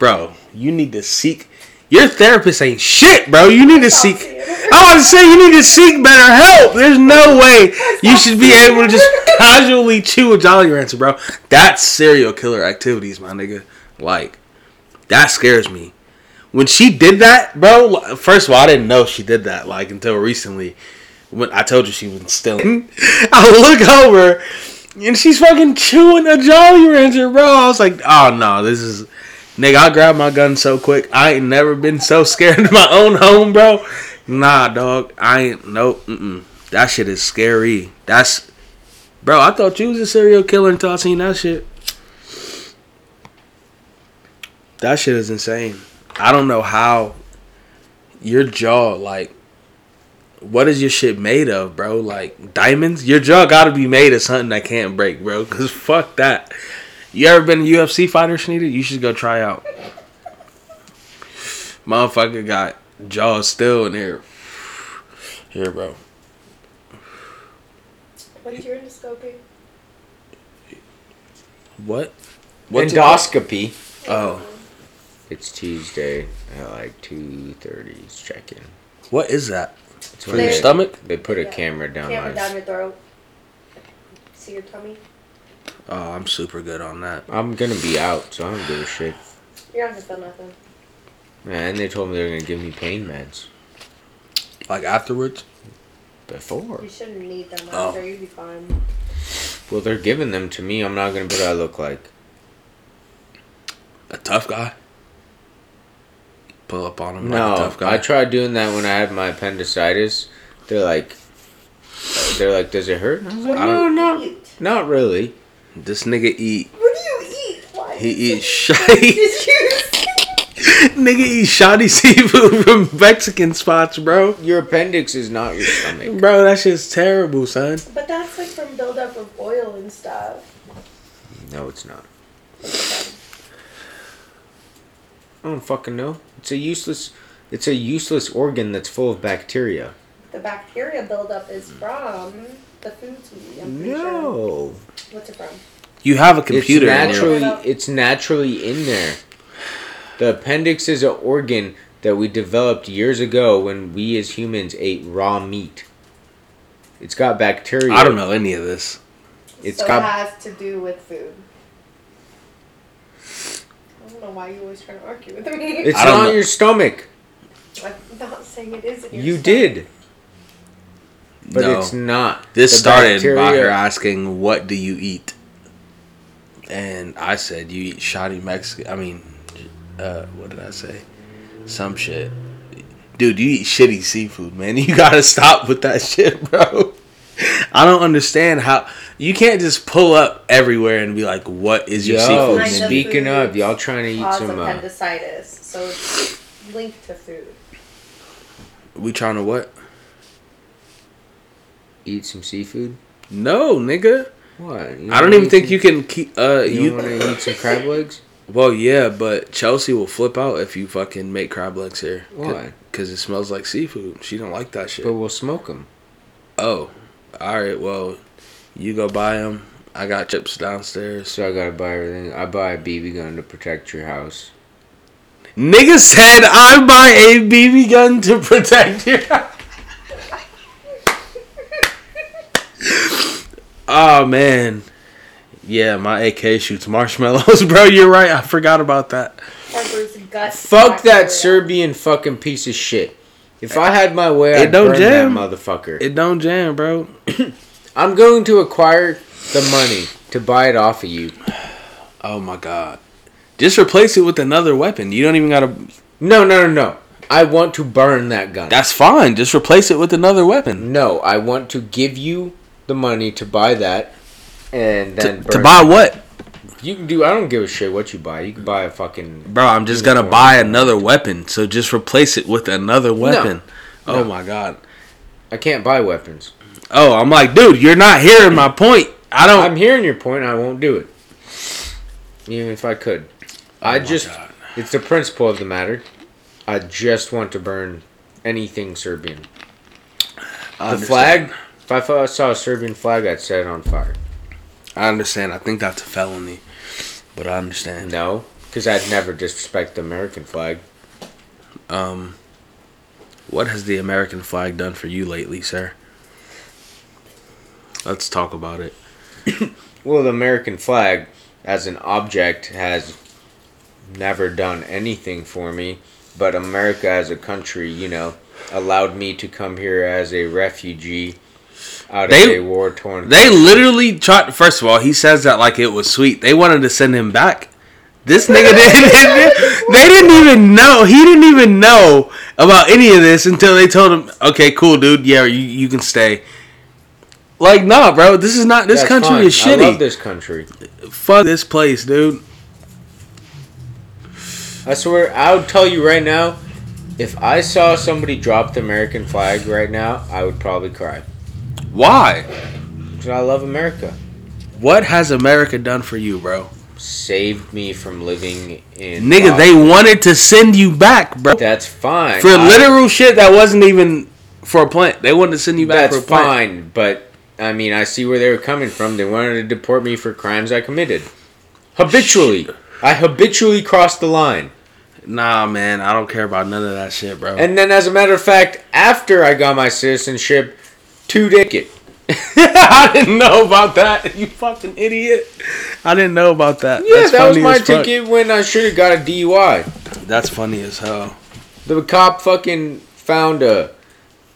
bro. You need to seek. Your therapist ain't shit, bro. You need to seek. I want to say you need to seek better help. There's no way you should be able to just (laughs) casually chew a Jolly Rancher, bro. That's serial killer activities, my nigga. Like, that scares me. When she did that, bro. First of all, I didn't know she did that. Like until recently, when I told you she was stealing. (laughs) I look over, and she's fucking chewing a Jolly Rancher, bro. I was like, oh no, this is. Nigga, I grabbed my gun so quick. I ain't never been so scared (laughs) in my own home, bro. Nah, dog. I ain't. Nope. Mm-mm. That shit is scary. That's. Bro, I thought you was a serial killer until I seen that shit. That shit is insane. I don't know how your jaw, like, what is your shit made of, bro? Like, diamonds? Your jaw gotta be made of something that can't break, bro. Cause fuck that. You ever been a UFC fighter, Shanita? You should go try out. Motherfucker got jaws still in here. Here, bro. What's your endoscopy? What? What's it- Endoscopy. Oh, It's Tuesday at like two thirty. Check in. what is that? It's For when your they- stomach? They put a Yeah. camera down Camera my. down your throat. See your tummy? Oh, I'm super good on that. I'm gonna be out, so I don't give a shit. You're not gonna feel nothing. And they told me they're gonna give me pain meds Like afterwards? before. You shouldn't need them Oh. You'd be fine. Well, they're giving them to me. I'm not gonna. What do I look like? A tough guy? Pull up on him like a No, tough guy. I tried doing that when I had my appendicitis. They're like, they're like, does it hurt? And I was like, I no, don't- not really. This nigga eat. What do you eat? Why? He eats Did shoddy. you? (laughs) (laughs) nigga eat shoddy (laughs) seafood from Mexican spots, bro. Your appendix is not your stomach. Bro, that shit's terrible, son. But that's like from buildup of oil and stuff. No, it's not. I don't fucking know. It's a useless. It's a useless organ that's full of bacteria. The bacteria buildup is from the foods we eat. I'm pretty sure. No, What's it from? You have a computer it's in your naturally. It's naturally in there. The appendix is an organ that we developed years ago when we as humans ate raw meat. It's got bacteria. I don't know any of this. It's so got- it has to do with food. I don't know why you always trying to argue with me. It's I don't not know. your stomach. I'm not saying it is. in your You stomach. did, but no. it's not. This The started by her asking, "What do you eat?" And I said, "You eat shoddy Mexican." I mean, uh, what did I say? Some shit, dude. You eat shitty seafood, man. (laughs) You gotta stop with that shit, (laughs) bro. I don't understand how you can't just pull up everywhere and be like, "What is your Yo, seafood?" Kind of speaking of, y'all trying to eat Cause some. Uh, appendicitis, so it's linked to food. We trying to what? Eat some seafood. No, nigga. What? I don't even think you can keep. Uh, You, you. want to eat some crab legs? Well, yeah, but Chelsea will flip out if you fucking make crab legs here. Why? Because it smells like seafood. She don't like that shit. But we'll smoke them. oh, all right. Well, you go buy them. I got chips downstairs. So I gotta buy everything. I buy a BB gun to protect your house. Nigga said I buy a BB gun to protect you. Oh man, yeah, my AK shoots marshmallows, (laughs) bro. You're right. I forgot about that. Fuck that. Serbian fucking piece of shit. If I had my way, It I'd don't burn jam. that motherfucker. It don't jam, bro. (clears throat) I'm going to acquire the money to buy it off of you. Oh my god. Just replace it with another weapon. You don't even gotta. No, no, no, no. I want to burn that gun. That's fine. Just replace it with another weapon. no, I want to give you the money to buy that, and To, then to burn buy what, You can do. I don't give a shit what you buy. You can buy a fucking. bro? I'm just gonna buy another weapon. So just replace it with another weapon. Oh No. my god. I can't buy weapons. Oh, I'm like, dude, you're not hearing my point. I don't. I'm hearing your point. I won't do it, even if I could. I Oh my just. God. It's the principle of the matter. I just want to burn anything Serbian. I The flag. If I thought I saw a Serbian flag, I'd set it on fire. I understand. I think that's a felony, but I understand. No, because I'd never disrespect the American flag. Um, what has the American flag done for you lately, sir? Let's talk about it. (coughs) Well, the American flag, as an object, has never done anything for me. But America, as a country, you know, allowed me to come here as a refugee out They- of a war torn. They literally tried. First of all, he says that like it was sweet. They wanted to send him back. This nigga (laughs) didn't. they didn't even know. He didn't even know about any of this until they told him, "Okay, cool, dude. Yeah, you you can stay." Like, nah, bro. This is not. This That's country fine. is I love shitty. this country. Fuck this place, dude. I swear, I would tell you right now, if I saw somebody drop the American flag right now, I would probably cry. Why? Because I love America. What has America done for you, bro? Saved me from living in. Nigga, they wanted to send you back, bro. That's fine. For I- literal shit that wasn't even for a plant. They wanted to send you back That's for a plant. fine, but I mean, I see where they were coming from. They wanted to deport me for crimes I committed. Habitually. I habitually crossed the line. Nah, man, I don't care about none of that shit, bro. And then, as a matter of fact, after I got my citizenship, two ticket. (laughs) I didn't know about that. You fucking idiot. I didn't know about that. Yeah, That's that was my as fuck. ticket when I should have got a DUI. That's funny as hell. The cop fucking found a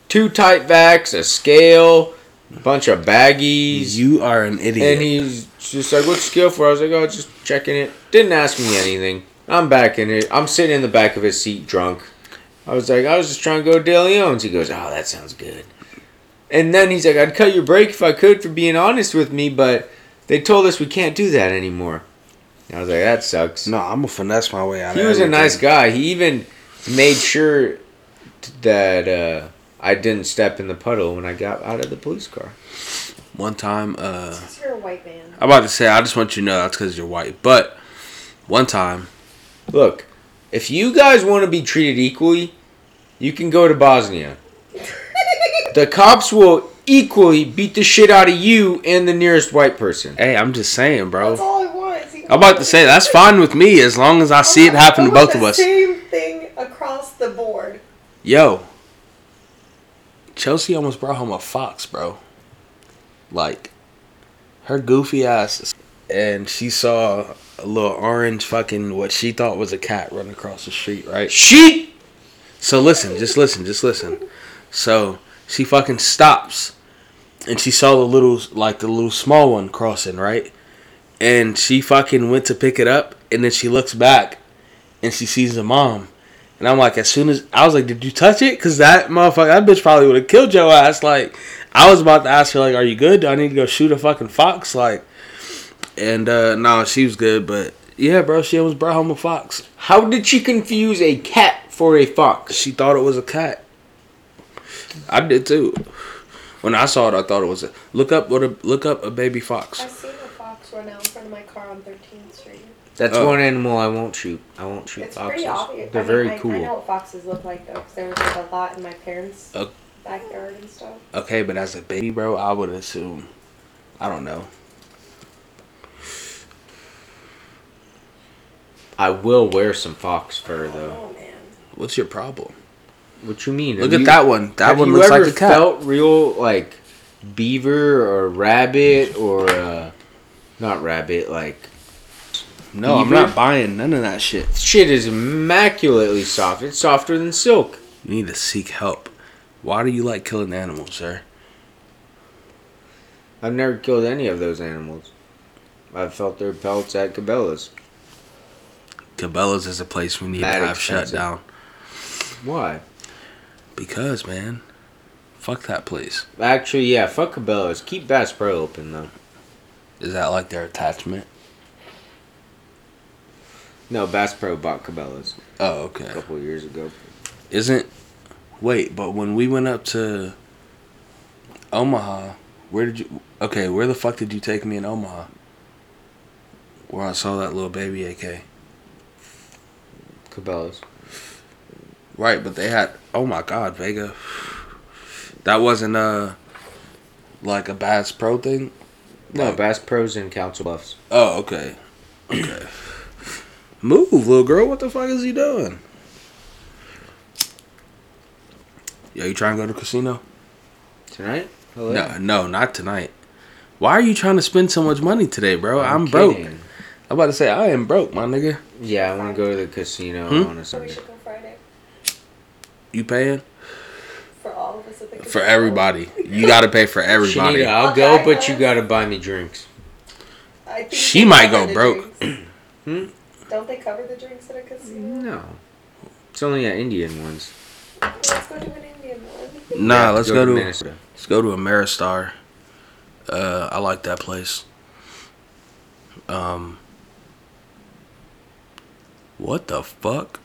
two tight vax, a scale, a bunch of baggies. You are an idiot. And he's just like, "What's scale for?" I was like, "Oh, just checking it." Didn't ask me anything. I'm back in it. I'm sitting in the back of his seat, drunk. I was like, "I was just trying to go to De Leon's." He goes, "Oh, that sounds good." And then he's like, "I'd cut your break if I could for being honest with me, but they told us we can't do that anymore." I was like, "That sucks." no, I'm gonna finesse my way out. he of was a nice guy. He even made sure that uh, I didn't step in the puddle when I got out of the police car. One time, uh, you're a white man. I'm about to say, I just want you to know that's because you're white. But one time, Look, if you guys want to be treated equally, you can go to Bosnia. The cops will equally beat the shit out of you and the nearest white person. hey, I'm just saying, bro. That's all I want. is I'm about to say that's fine with me as long as I see it happen to both of us. Same thing across the board. Yo, Chelsea almost brought home a fox, bro. Like, her goofy ass, and she saw a little orange fucking what she thought was a cat run across the street, right? She. So listen, just listen, just listen. So she fucking stops, and she saw the little, like the little small one crossing, right? And she fucking went to pick it up, and then she looks back, and she sees the mom. And I'm like, as soon as I was like, did you touch it? Cause that motherfucker, that bitch probably would have killed your ass. Like, I was about to ask her, like, are you good? Do I need to go shoot a fucking fox? Like, and uh no, she was good, but yeah, bro, she almost brought home a fox. How did she confuse a cat for a fox? She thought it was a cat. I did too. When I saw it, I thought it was a look up what a look up a baby fox. I fox. seen a fox run out in front of my car on 13th Street. That's Oh. one animal I won't shoot. I won't shoot It's foxes. pretty obvious. They're I mean, very I, cool. I know what foxes look like though, because there was like a lot in my parents' backyard and stuff. Okay, but as a baby, bro, I would assume. I don't know. I will wear some fox fur though. Oh man. What's your problem? What you mean? Look Have at you- that one. That one looks like a cat. felt real like beaver or rabbit or uh, not rabbit like no, I'm not buying none of that shit. shit is immaculately soft. It's softer than silk. You need to seek help. Why do you like killing animals, sir? I've never killed any of those animals. I've felt their pelts at Cabela's. Cabela's is a place we need Mad to have shut down. Why? Because, man, fuck that place. Actually, yeah, fuck Cabela's. Keep Bass Pro open though. Is that like their attachment? No, Bass Pro bought Cabela's Oh, okay. a couple years ago. Isn't. Wait, but when we went up to Omaha, where did you. Okay, where the fuck did you take me in Omaha? Where I saw that little baby AK. Cabela's. Right, but they had. Oh my god, Vega. That wasn't, uh. Like a Bass Pro thing? No, Like- Bass Pro's and Council Bluffs. Oh, okay. Okay. (clears throat) Move, little girl. What the fuck is he doing? Yo, you trying to go to the casino? Tonight? Hello? No, no, not tonight. Why are you trying to spend so much money today, bro? I'm, broke. kidding. I'm about to say I am broke, my nigga. Yeah, I want to go to the casino Hmm? on a Sunday. Should go Friday You paying for all of us at the for everybody? (laughs) You got to pay for everybody. Shanita, I'll Okay. go, but you gotta buy me drinks. I think She they might cover go the broke. drinks. Hmm? Don't they cover the drinks at a casino? No. It's only at Indian ones. Let's go to an Indian one. Nah, let's go, to Minnesota. let's go to Ameristar. Uh, I like that place. Um, what the fuck?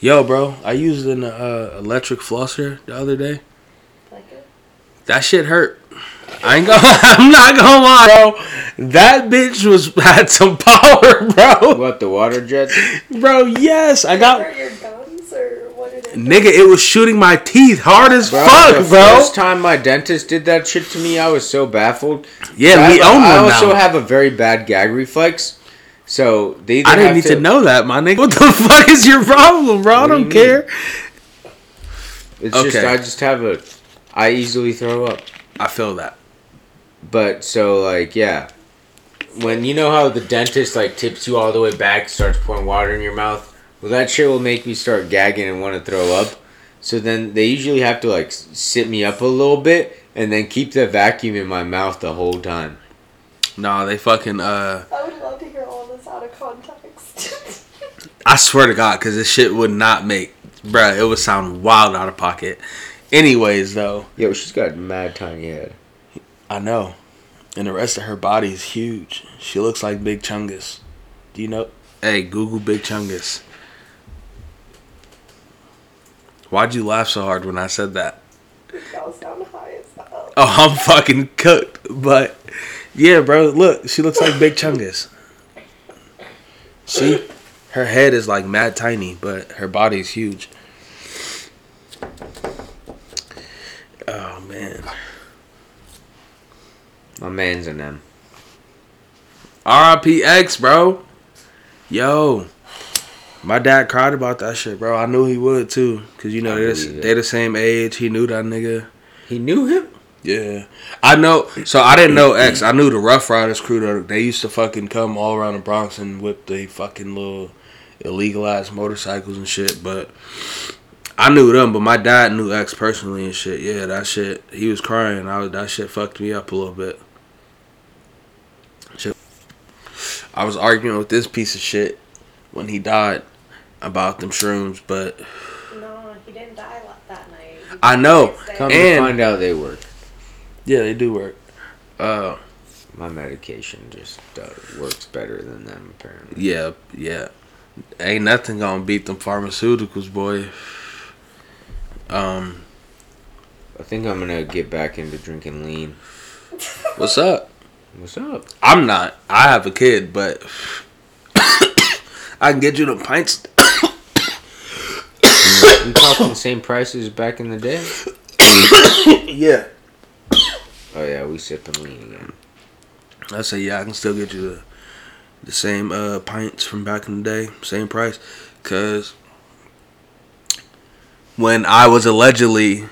Yo, bro, I used an uh, electric flosser the other day. Like it? That shit hurt. I ain't gonna. (laughs) I'm not gonna lie, bro. That bitch was (laughs) had some power, (laughs) bro. What, the water jets? Bro, yes, I got. hurt your gums or what it? Nigga, it was shooting my teeth hard as Bro, fuck, the bro. first time my dentist did that shit to me, I was so baffled. Yeah, I we have a- own I one also now. have a very bad gag reflex. So they I didn't have need to, know that, my nigga. (laughs) What the fuck is your problem, bro? I What do don't you care. It's just I just have a I easily throw up. I feel that. But so like yeah. When you know how the dentist like tips you all the way back, starts pouring water in your mouth, well that shit will make me start gagging and want to throw up. So then they usually have to like sit me up a little bit and then keep the vacuum in my mouth the whole time. Nah, they fucking. uh I would love to hear all this out of context. I swear to God, because this shit would not make, bruh. It would sound wild out of pocket. Anyways, though, Yo, she's got a mad tiny head. I know, and the rest of her body is huge. She looks like Big Chungus. Do you know? Hey, Google Big Chungus. Why'd you laugh so hard when I said that? Y'all sound high as hell. Oh, I'm fucking cooked. But yeah, bro, look, she looks like Big Chungus. See, her head is like mad tiny, but her body's huge. Oh man, My man's in them. R.I.P. X, bro. Yo, my dad cried about that shit, bro. I knew he would too, cause you know they're, they the same age. He knew that nigga. He knew him? Yeah, I know. So I didn't know X. I knew the Ruff Ryders crew. though. They used to fucking come all around the Bronx and whip the fucking little illegal ass motorcycles and shit. But I knew them. But my dad knew X personally and shit. Yeah, that shit. He was crying. I was, that shit fucked me up a little bit. Shit. I was arguing with this piece of shit when he died about them shrooms, but No, he didn't die la- that night. I know. the next day. Come And- to find out they work. yeah, they do work. Uh, My medication just uh, works better than them, apparently. Yeah, yeah. Ain't nothing gonna beat them pharmaceuticals, boy. Um, I think I'm gonna get back into drinking lean. what's up? What's up? I'm not. I have a kid, but (coughs) I can get you (coughs) the pints. We talking same prices back in the day? (coughs) yeah. Oh yeah, we sipping lean again. I say yeah, I can still get you the the same uh pints from back in the day, same price. Cause when I was allegedly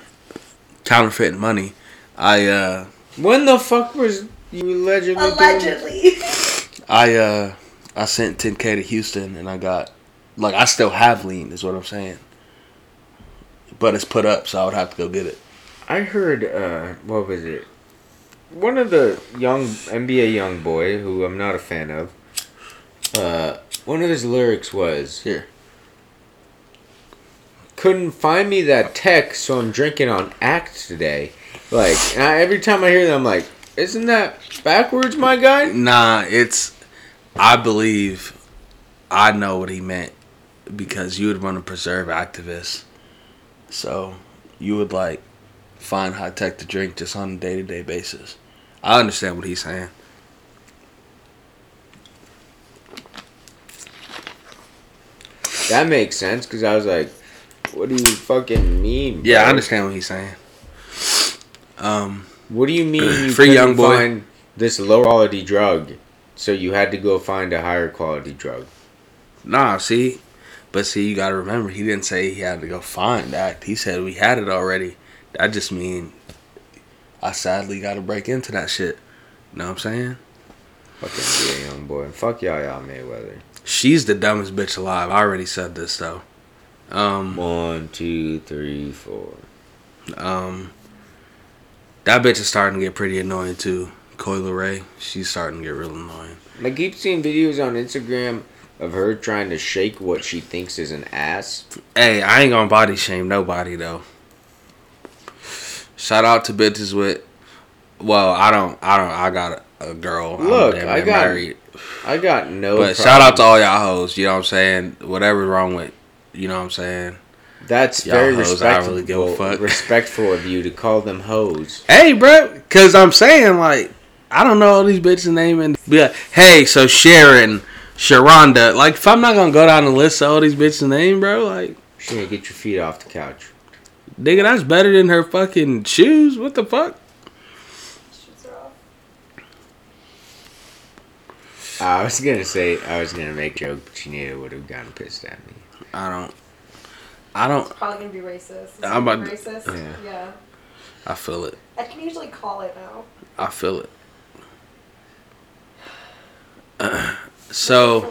counterfeiting money, I uh When the fuck was you allegedly? doing- Allegedly. (laughs) I uh I sent 10k to Houston and I got like I still have lean is what I'm saying. But it's put up, so I would have to go get it. I heard. uh What was it? One of the young NBA YoungBoy who I'm not a fan of. Uh, one of his lyrics was Here. couldn't find me that text, so I'm drinking on Act today. Like, I, every time I hear that, I'm like, isn't that backwards, my guy? Nah, it's. I believe I know what he meant because you would want to preserve Actavis. So you would like find Hi-Tech to drink just on a day to day basis. I understand what he's saying. That makes sense because I was like, what do you fucking mean? Yeah, I understand what he's saying. Um, What do you mean (clears throat) you Free young boy. find this low quality drug, so you had to go find a higher quality drug? nah, see, but see, you gotta remember, he didn't say he had to go find that. He said we had it already. That just mean I sadly gotta break into that shit. You Know what I'm saying? Fucking be a young boy. Fuck Yaya Mayweather. She's the dumbest bitch alive. I already said this though. Um, One, two, three, four. um, that bitch is starting to get pretty annoying too. Coi Leray, she's starting to get real annoying. I keep seeing videos on Instagram of her trying to shake what she thinks is an ass. Hey, I ain't gonna body shame nobody though. Shout out to bitches with. Well, I don't. I don't. I got a, a girl. I'm Look, I got- married. I got no. But shout out to all y'all hoes. You know what I'm saying? Whatever's wrong with. You know what I'm saying? That's y'all very hoes, respectful. really give a fuck. (laughs) respectful of you to call them hoes. Hey, bro, cause I'm saying like I don't know all these bitches' name and be like, hey, so Sharon, Sharonda. Like, if I'm not gonna go down the list of all these bitches' name, bro, like, Shit, get your feet off the couch. nigga, that's better than her fucking shoes. What the fuck? Shoes are off. I was gonna say I was gonna make a joke, but Shanita would have gotten pissed at me. I don't. I don't. Probably gonna be racist. Is I'm it about to- racist. Yeah. yeah. I feel it. I can usually call it now. I feel it. What so,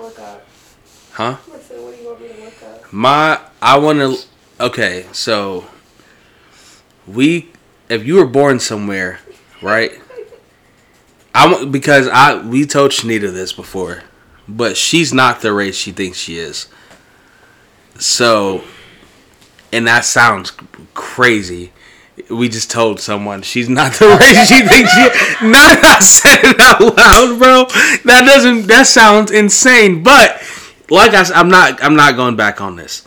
huh? Listen, what do you want me to look up? My, I want to. Okay, so we, if you were born somewhere, right? I because I we told Shanita this before, but she's not the race she thinks she is. So, and that sounds crazy. We just told someone she's not the (laughs) race she thinks she. Not that I said it out loud, bro. That doesn't. That sounds insane. But like I, I'm not. I'm not going back on this.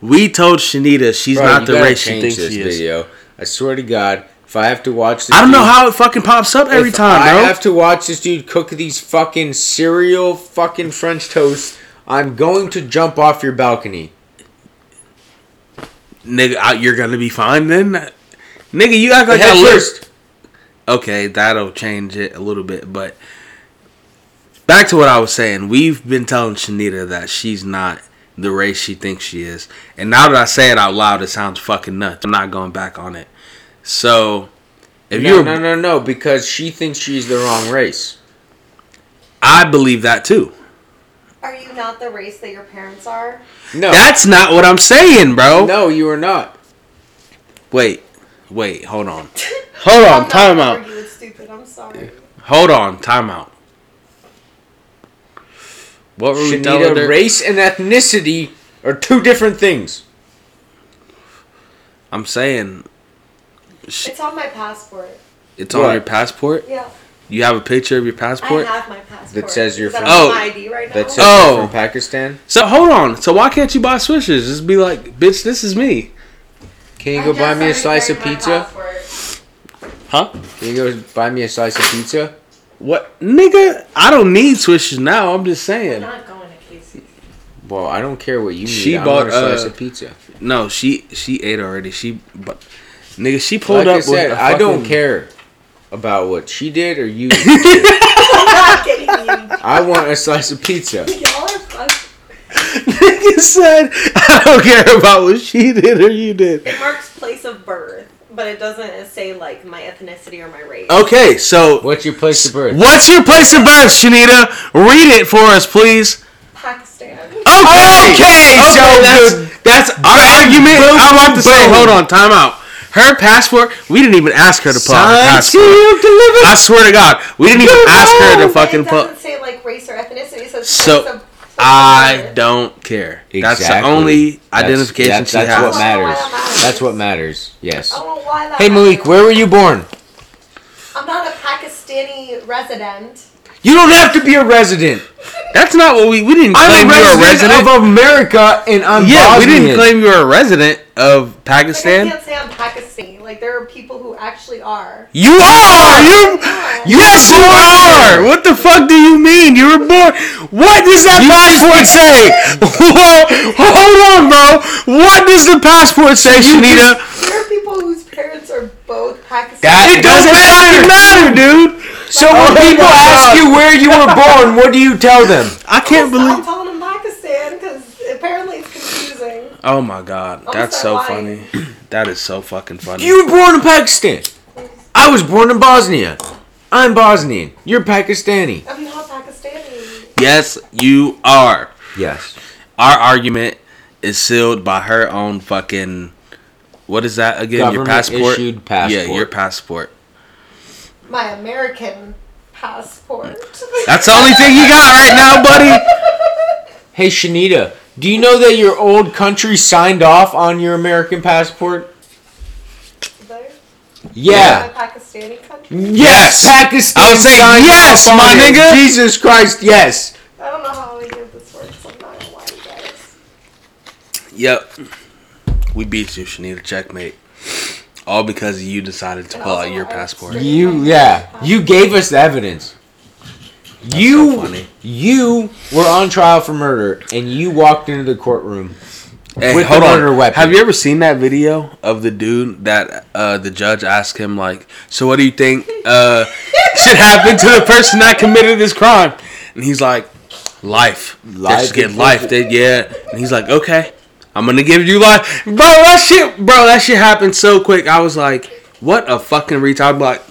We told Shanita she's Bro, not the race she thinks this she is. video. I swear to God, if I have to watch this, I don't know how it fucking pops up every time, I bro. have to watch this dude cook these fucking cereal fucking French toast. I'm going to jump off your balcony. Nigga, you're gonna be fine then. Nigga, you act like I live. first. Okay, that'll change it a little bit, but back to what I was saying. We've been telling Shanita that she's not the race she thinks she is, and now that I say it out loud, it sounds fucking nuts. I'm not going back on it. So, if No, you're, no, no, no, because she thinks she's the wrong race. I believe that too. Are you not the race that your parents are? No, That's not what I'm saying, bro. no, you are not. Wait, wait, hold on, (laughs) hold on, I'm time out. arguing stupid. I'm sorry. hold on, time out. What were we telling Shanita, her? race and ethnicity are two different things. I'm saying sh- It's on my passport. it's on What? your passport. Yeah. You have a picture of your passport. I passport. have my passport. That says you're from- Oh. my ID right now? That says Oh. you're from Pakistan. So hold on. So why can't you buy swishers? Just be like, bitch, this is me. Can you I go buy me a slice of pizza? passport. Huh? Can you go buy me a slice of pizza? What, nigga? I don't need swishers now. I'm just saying. I'm not going to Casey's. Well, I don't care what you need. She I bought, want a slice uh, of pizza. No, she she ate already. She but nigga, she pulled Like up. I said, with a I don't care about what she did or you. did. I'm not getting you. I want a slice of pizza. (laughs) Y'all are fun. Nigga said, I don't care about what she did or you did. It marks place of birth, but it doesn't say like my ethnicity or my race. Okay, so What's your place of birth? what's your place of birth, Shanita? Read it for us, please. Pakistan. Okay, okay, so that's, that's our argument. I'm about to say, hold on, time out. Her passport, we didn't even ask her to put on her passport. I swear to God, we didn't even ask her to fucking it doesn't put. say like race or ethnicity. It says So- place of I don't care. That's the Exactly. only That's- identification that's, she that's has. what Why that matters. matters. That's what matters. Yes. Don't know why that Hey Malik, matters. where were you born? I'm not a Pakistani resident. You don't have to be a resident. That's not what we we didn't I'm claim a you were a resident, resident. of America, and I'm yeah, we didn't claim you were a resident of Like, I can't say I'm Pakistani. Like there are people who actually are. You are you. Yes, you are. What the fuck do you mean? You were born. What does that You passport say? (laughs) Whoa, hold on, bro. What does the passport say, Shanita? There are people whose parents are both Pakistani. That It doesn't fucking matter, dude. So when Oh people ask you where you were born, what do you tell them? I can't believe. I'm telling them Pakistan because apparently it's confusing. Oh my god, I'm that's so so funny. (clears throat) That is so fucking funny. You were born in Pakistan. I was born in Bosnia. I'm Bosnian. You're Pakistani. I'm not Pakistani. Yes, you are. Yes. Our argument is sealed by her own fucking. What is that again? your Government passport. issued Yeah, your passport. My American passport. That's the only thing you got right now, buddy. Hey Shanita, do you know that your old country signed off on your American passport? There? Yeah. Pakistani country. Yes, Yes. Pakistan. I would say signed yes, off on my it. nigga. Jesus Christ, yes. I don't know how any of this works. I'm not gonna lie to you guys. Yep. We beat you, Shanita. Checkmate. All because you decided to And pull out your passport. You, yeah, you gave us the evidence. so You, funny. you were on trial for murder, and you walked into the courtroom. Hey, with hold the on. murder weapon. Have you ever seen that video of the dude that uh, the judge asked him like, "So what do you think uh, (laughs) should happen to the person that committed this crime?" And he's like, "Life. They Life should get life. perfect. They, yeah." And he's like, "Okay, I'm gonna give you life, bro." That shit, bro. That shit happened so quick. I was like, "What a fucking retard!" I'm like,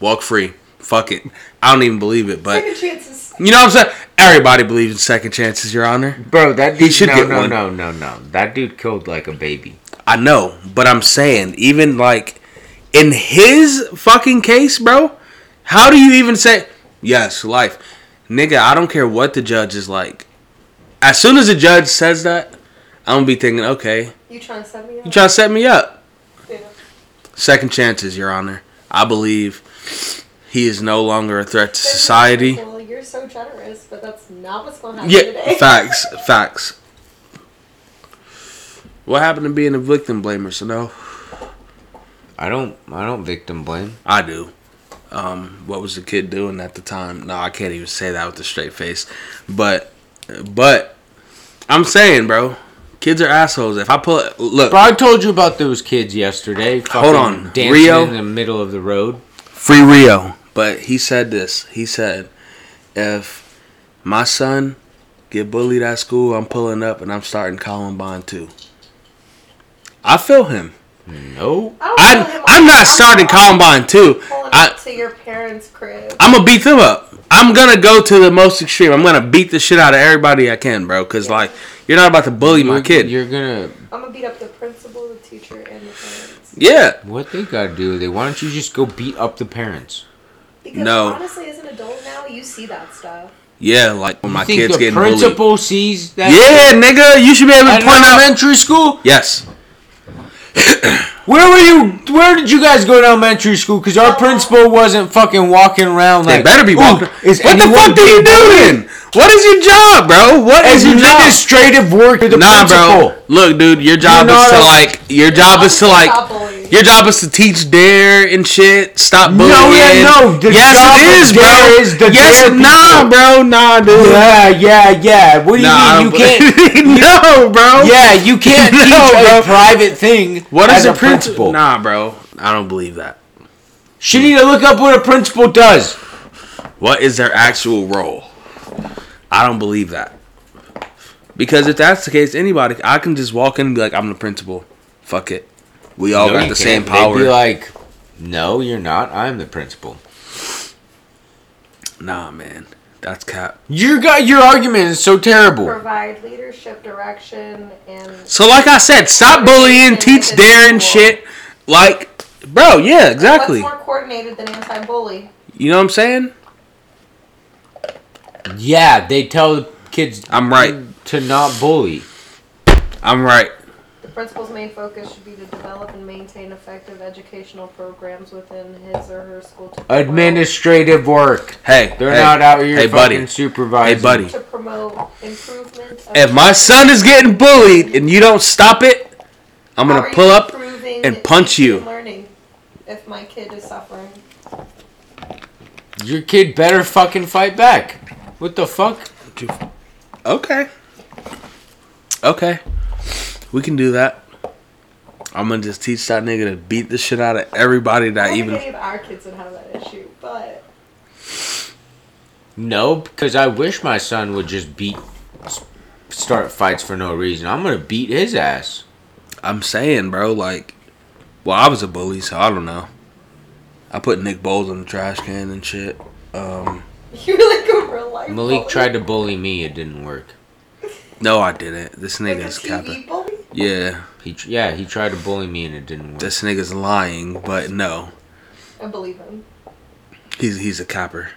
walk free. Fuck it. I don't even believe it, but Second chances. you know what I'm saying. Everybody believes in second chances, Your Honor. Bro, that He dude, should no, get no, one. no, no, no. That dude killed like a baby. I know, but I'm saying, even like in his fucking case, bro, how do you even say yes, life? Nigga, I don't care what the judge is like. As soon as the judge says that, I'm gonna be thinking, okay, You trying to set me up? you trying to set me up. Yeah. Second chances, Your Honor. I believe he is no longer a threat to society. Well, you're so generous, but that's not what's going to happen Yeah, today. facts, facts. What happened to being a victim blamer, so no? I don't, I don't victim blame. I do. Um, what was the kid doing at the time? No, I can't even say that with a straight face. But, but, I'm saying, bro, kids are assholes. If I pull, look, Bro, I told you about those kids yesterday. Hold on, dancing Rio? in the middle of the road. free Rio. But he said this. He said, if my son get bullied at school, I'm pulling up and I'm starting Columbine too. I feel him. No, I don't I, know him. I'm not starting Columbine too. I, up to your parents' crib. I'm gonna beat them up. I'm gonna go to the most extreme. I'm gonna beat the shit out of everybody I can, bro. Cause like you're not about to bully my You're- kid. You're gonna. I'm gonna beat up the principal, the teacher, and the parents. Yeah. What they gotta do? They why don't you just go beat up the parents? Because No. honestly, as an adult now, you see that stuff. Yeah, like when my you think kids the getting bullied. principal sees that? Yeah, nigga, you should be able to At point out. elementary school? Yes. Where were you? Where did you guys go to elementary school? Because our principal wasn't fucking walking around They like. better be walking. Is What the fuck do you being bullied?" do then? What is your job, bro? What is As your job? administrative work the Nah, principal. bro. Look, dude, your job You're is to a- like. Your job is to Stop like. Your job is to teach dare and shit. Stop bullying. No, yeah, no, the yes, it bro. dare is the yes, nah, bro, nah, dude. Yeah, yeah, yeah. What do you Nah, mean? You can't. believe- (laughs) no, bro. Yeah, you (laughs) can't No, teach bro. a private thing What as is a a principal? principal. Nah, bro. I don't believe that. She need to look up what a principal does. What is their actual role? I don't believe that. Because if that's the case, anybody, I can just walk in and be like, I'm the principal. Fuck it. We all No, got the same can't. They'd power. be like, no, you're not. I'm the principal. nah, man. That's cap. Your guy, your argument is so terrible. Provide leadership, direction, and So, like I said, stop bullying, teach dare and shit. Like, bro, yeah, exactly. What's more coordinated than anti-bully? You know what I'm saying? Yeah, they tell the kids I'm right. to not bully. I'm right. The principal's main focus should be to develop and maintain effective educational programs within his or her school to promote, Administrative work. Hey, They're hey, not out here Hey, fucking buddy. supervising. Hey, buddy. to promote improvement. Of If my son is getting bullied and you don't stop it, I'm How gonna are pull up improving and punch you. Learning. If my kid is suffering, Your kid better fucking fight back. What the fuck? Okay. Okay. We can do that. I'm gonna just teach that nigga to beat the shit out of everybody that don't even. think any our kids would have that issue, but No, because I wish my son would just beat, start fights for no reason. I'm gonna beat his ass. I'm saying, bro, like, well, I was a bully, so I don't know. I put Nick Bowles in the trash can and shit. Um, (laughs) you like a real life. Malik bully. tried to bully me. It didn't work. no, I didn't. This like a nigga's TV capping. Bully. Yeah, He tr- yeah he tried to bully me and it didn't work. this nigga's lying, but no, I believe him. he's he's a capper.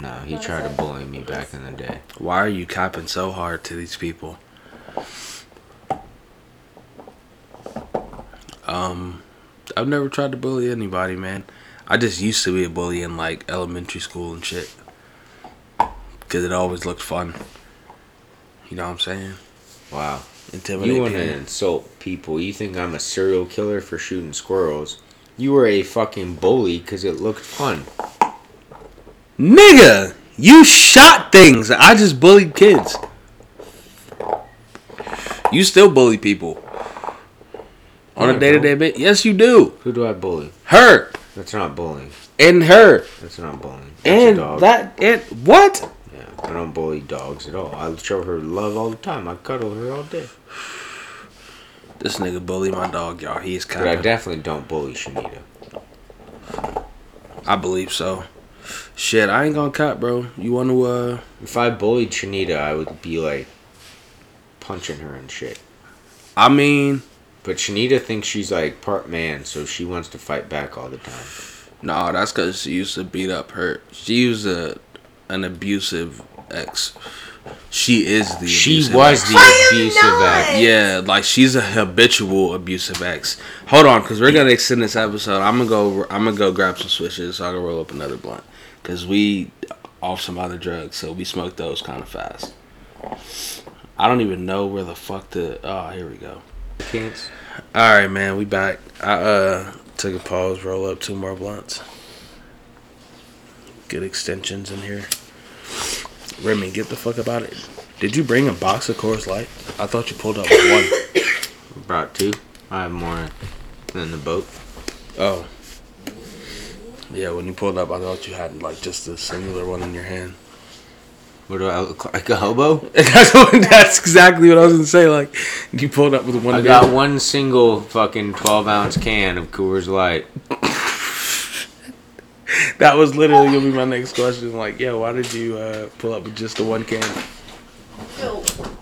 No, he tried to bully me back in the day. Why are you capping so hard to these people? Um, I've never tried to bully anybody, man. I just used to be a bully in like elementary school and shit. Cause it always looked fun. You know what I'm saying? Wow. Intimidate You want to insult people. You think I'm a serial killer for shooting squirrels. You were a fucking bully because it looked fun. Nigga, you shot things. I just bullied kids. You still bully people. On a day to day bit? Yes, you do. Who do I bully? Her. That's not bullying. And her. That's not bullying. That's And a dog. that. And what? Yeah, I don't bully dogs at all. I show her love all the time. I cuddle her all day. This nigga bully my dog, y'all. He is kind of But I definitely don't bully Shanita. I believe so. Shit, I ain't gonna cut, bro. You want to, uh. If I bullied Shanita, I would be like punching her and shit. I mean, But Shanita thinks she's like part man, so she wants to fight back all the time. no, that's because she used to beat up her. She was a an abusive ex. She is the She abusive was ex. the I abusive not. ex. Yeah, like she's a habitual abusive ex. Hold on, cause we're gonna extend this episode. I'm gonna go. I'm gonna go grab some switches so I can roll up another blunt. Cause we off some other drugs, so we smoke those kind of fast. I don't even know where the fuck the. Oh, here we go. Can't. All right, man, we back. I uh took a pause, roll up two more blunts. Good extensions in here. Remy, get the fuck about it. Did you bring a box of Coors Light? I thought you pulled up (coughs) one. Brought two. I have more than the boat. Oh. Yeah, when you pulled up, I thought you had like just a singular one in your hand. What do I look like? A hobo? (laughs) that's, what, that's exactly what I was gonna say. Like, you pulled up with one. I got one single fucking 12 ounce can of Coors Light. (laughs) (laughs) That was literally gonna be my next question. Like, yeah, why did you uh, pull up with just the one can?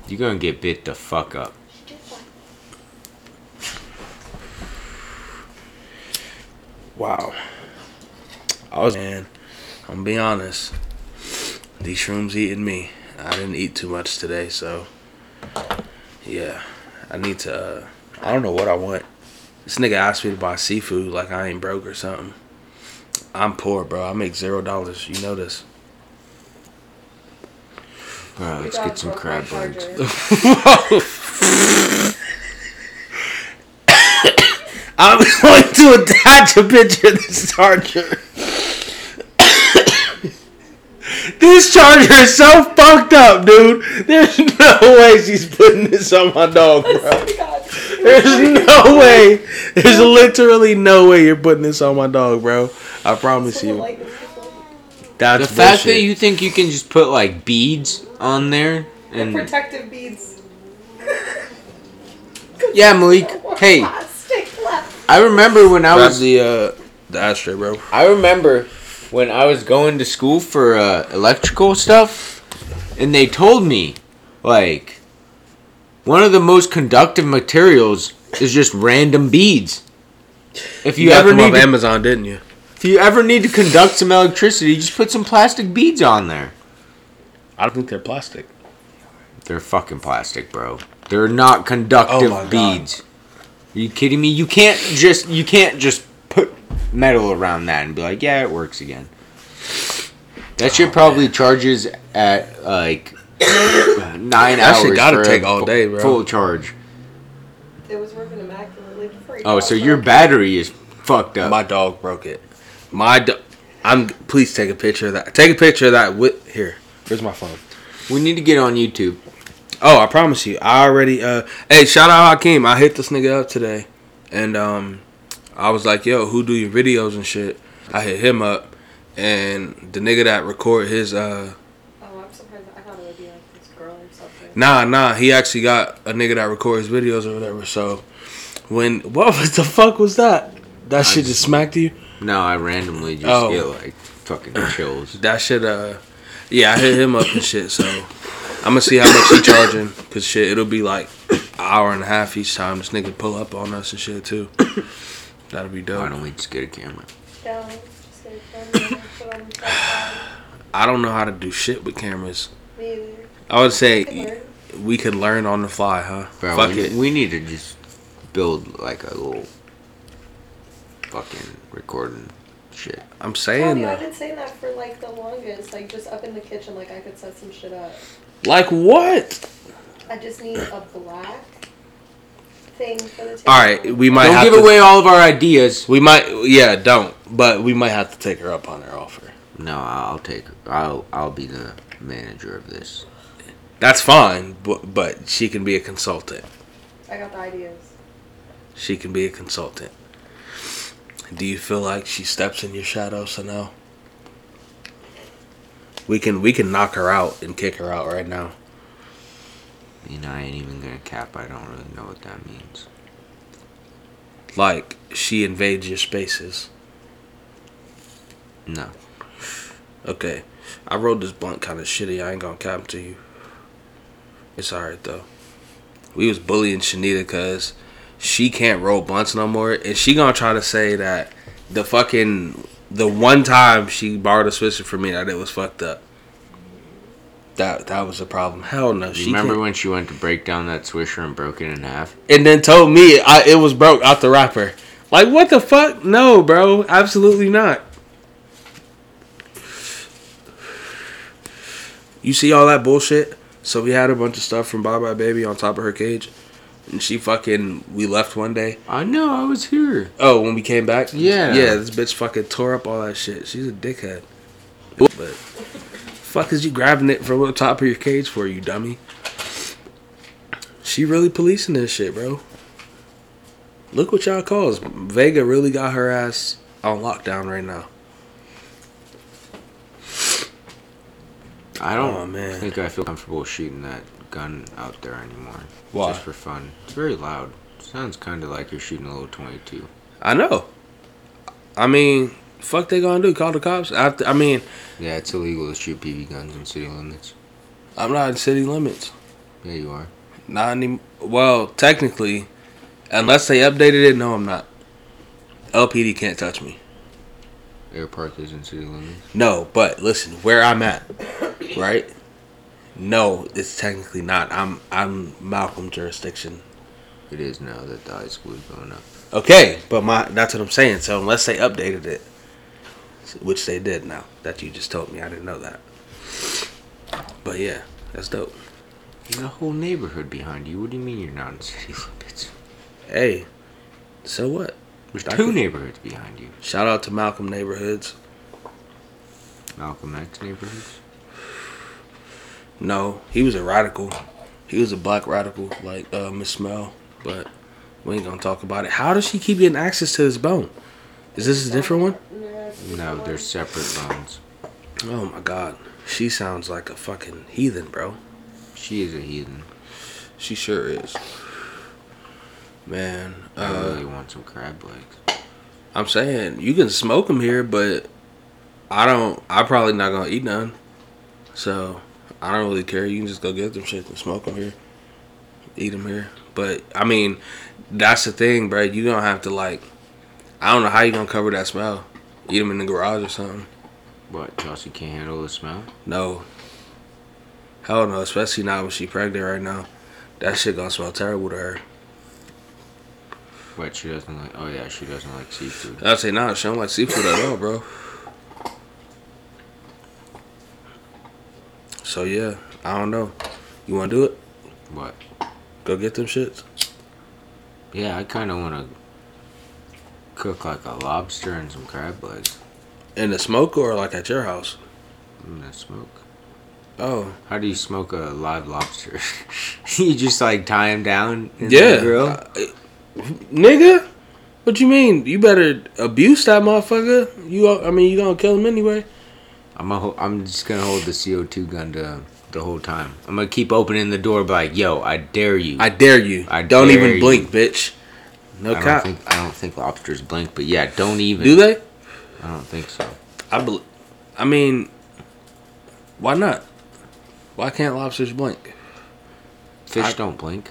You're gonna get bit the fuck up. Wow. I was man. I'm gonna be honest. These shrooms eating me. I didn't eat too much today, so yeah. I need to. Uh, I don't know what I want. This nigga asked me to buy seafood like I ain't broke or something. I'm poor, bro. I make zero dollars. You know this. Alright, let's get some crab legs. (laughs) I'm going to attach a picture of this charger. this charger is so fucked up, dude. There's no way she's putting this on my dog, bro. Oh My God. There's (laughs) no way. There's literally no way you're putting this on my dog, bro. I promise you. That's The fact that you think you can just put like beads on there and Protective beads. (laughs) yeah, Malik. (laughs) Hey, I remember when I Grab was the uh the ashtray, bro. I remember when I was going to school for uh, electrical stuff, and they told me, like, one of the most conductive materials is just random beads. If you, You, ever them need off to, Amazon, didn't you? if you ever need to conduct some electricity, just put some plastic beads on there. I don't think they're plastic. They're fucking plastic, bro. They're not conductive Oh my God. beads. Are you kidding me? You can't just you can't just put metal around that and be like, yeah, it works again. That Oh, shit probably charges at like nine That hours. shit gotta for a take all day, bro. Full charge. It was working immaculately before Oh, so your battery is fucked up. My dog broke it. My do- I'm. Please take a picture of that. Take a picture of that. With here. Here's my phone. we need to get on YouTube. Oh, I promise you. I already. Uh, hey, shout out Hakeem. I hit this nigga up today, and um, I was like, "Yo, who do your videos and shit?" I hit him up, and the nigga that record his uh, Oh, I'm surprised. I thought it would be like this girl or something. Nah, nah, he actually got a nigga that records videos or whatever. So, when (laughs) what was the fuck was that? That shit just smacked you. No, I randomly just Oh. get like fucking (clears throat) chills. That shit, uh, yeah, I hit him up and shit. So I'm gonna see how much he charging. Cause shit, it'll be like an hour and a half each time this nigga pull up on us and shit too. (coughs) That'll be Why dope. don't we just get a camera? Down, just get it done, and put on the tripod. I don't know how to do shit with cameras. Me either. I would say learn. we could learn on the fly, huh? Bro, Fuck we, it. we need to just build like a little fucking recording shit. I'm saying Tommy, I've been saying that for like the longest. Like just up in the kitchen, like I could set some shit up. Like what? I just need a black thing for the table. All right, we might Don't have give to. away all of our ideas. We might, yeah, don't. But we might have to take her up on her offer. No, I'll take. I'll I'll be the manager of this. That's fine, but but she can be a consultant. I got the ideas. She can be a consultant. Do you feel like she steps in your shadow, So Sanel? We can we can knock her out and kick her out right now. You know, I ain't even gonna cap. I don't really know what that means. Like she invades your spaces. No. Okay, I wrote this blunt kind of shitty. I ain't gonna cap to you. It's alright though. We was bullying Shanita cause she can't roll blunts no more, and she gonna try to say that the fucking the one time she borrowed a Swisher from me that it was fucked up. That that was a problem. Hell no. She remember can't- when she went to break down that swisher and broke it in half? and then told me I, it was broke out the wrapper. Like what the fuck? No, bro, absolutely not. You see all that bullshit? So we had a bunch of stuff from Buy Buy Baby on top of her cage, and she fucking we left one day. I know. I was here. Oh, when we came back, Yeah. yeah, this bitch fucking tore up all that shit. She's a dickhead. But fuck is you grabbing it from the top of your cage for, you dummy? She really policing this shit, bro. Look what y'all calls. Vega really got her ass on lockdown right now. I don't Oh, man. think I feel comfortable shooting that gun out there anymore. Why? Just for fun. It's very loud. Sounds kind of like you're shooting a little 22. I know. I mean, fuck they gonna do? Call the cops? After, I mean, Yeah, it's illegal to shoot BB guns in city limits. I'm not in city limits. Yeah, you are. Not any. Well, technically, unless they updated it, no, I'm not. LPD can't touch me. Air Park is in city limits. No, but listen, where I'm at, right? No, it's technically not. I'm I'm Malcolm jurisdiction. It is now that the high school is going up. Okay, but my that's what I'm saying. So unless they updated it, which they did now, that you just told me, I didn't know that. But yeah, that's dope. You got a whole neighborhood behind you. What do you mean you're not in city limits? Hey, so what? There's two could- neighborhoods behind you. Shout out to Malcolm neighborhoods. Malcolm X neighborhoods. No, he was a radical. He was a black radical, like uh, Miss Smell. But we ain't gonna talk about it. How does she keep getting access to this bone? Is this a different one? No, they're separate bones. Oh my god, she sounds like a fucking heathen, bro. She is a heathen. She sure is. Man, I uh, really want some crab legs. I'm saying you can smoke them here, but I don't. I probably not gonna eat none. So I don't really care. You can just go get them shit and smoke them here, eat them here. But I mean, that's the thing, bro. You don't have to like. I don't know how you gonna cover that smell. Eat them in the garage or something. What? Chelsea can't handle the smell. No. Hell no, especially not when she pregnant right now. That shit gonna smell terrible to her. What she doesn't like? Oh yeah, she doesn't like seafood. I'd say nah, she don't like seafood at all, bro. So yeah, I don't know. You wanna do it? What? Go get them shits. Yeah, I kind of want to cook like a lobster and some crab legs In the smoke or like at your house? in the smoke. Oh. How do you smoke a live lobster? (laughs) you just like tie him down in Yeah. the grill. Uh, nigga? What you mean? You better abuse that motherfucker. You I mean you gonna kill him anyway. I'm a ho- I'm just gonna hold the CO2 gun to the whole time. I'm gonna keep opening the door, by like, "Yo, I dare you." I dare you. I don't dare even you. blink, bitch. No I don't think I don't think lobsters blink, but yeah, don't even. Do they? I don't think so. I bel I mean, why not? Why can't lobsters blink? Fish I- don't blink.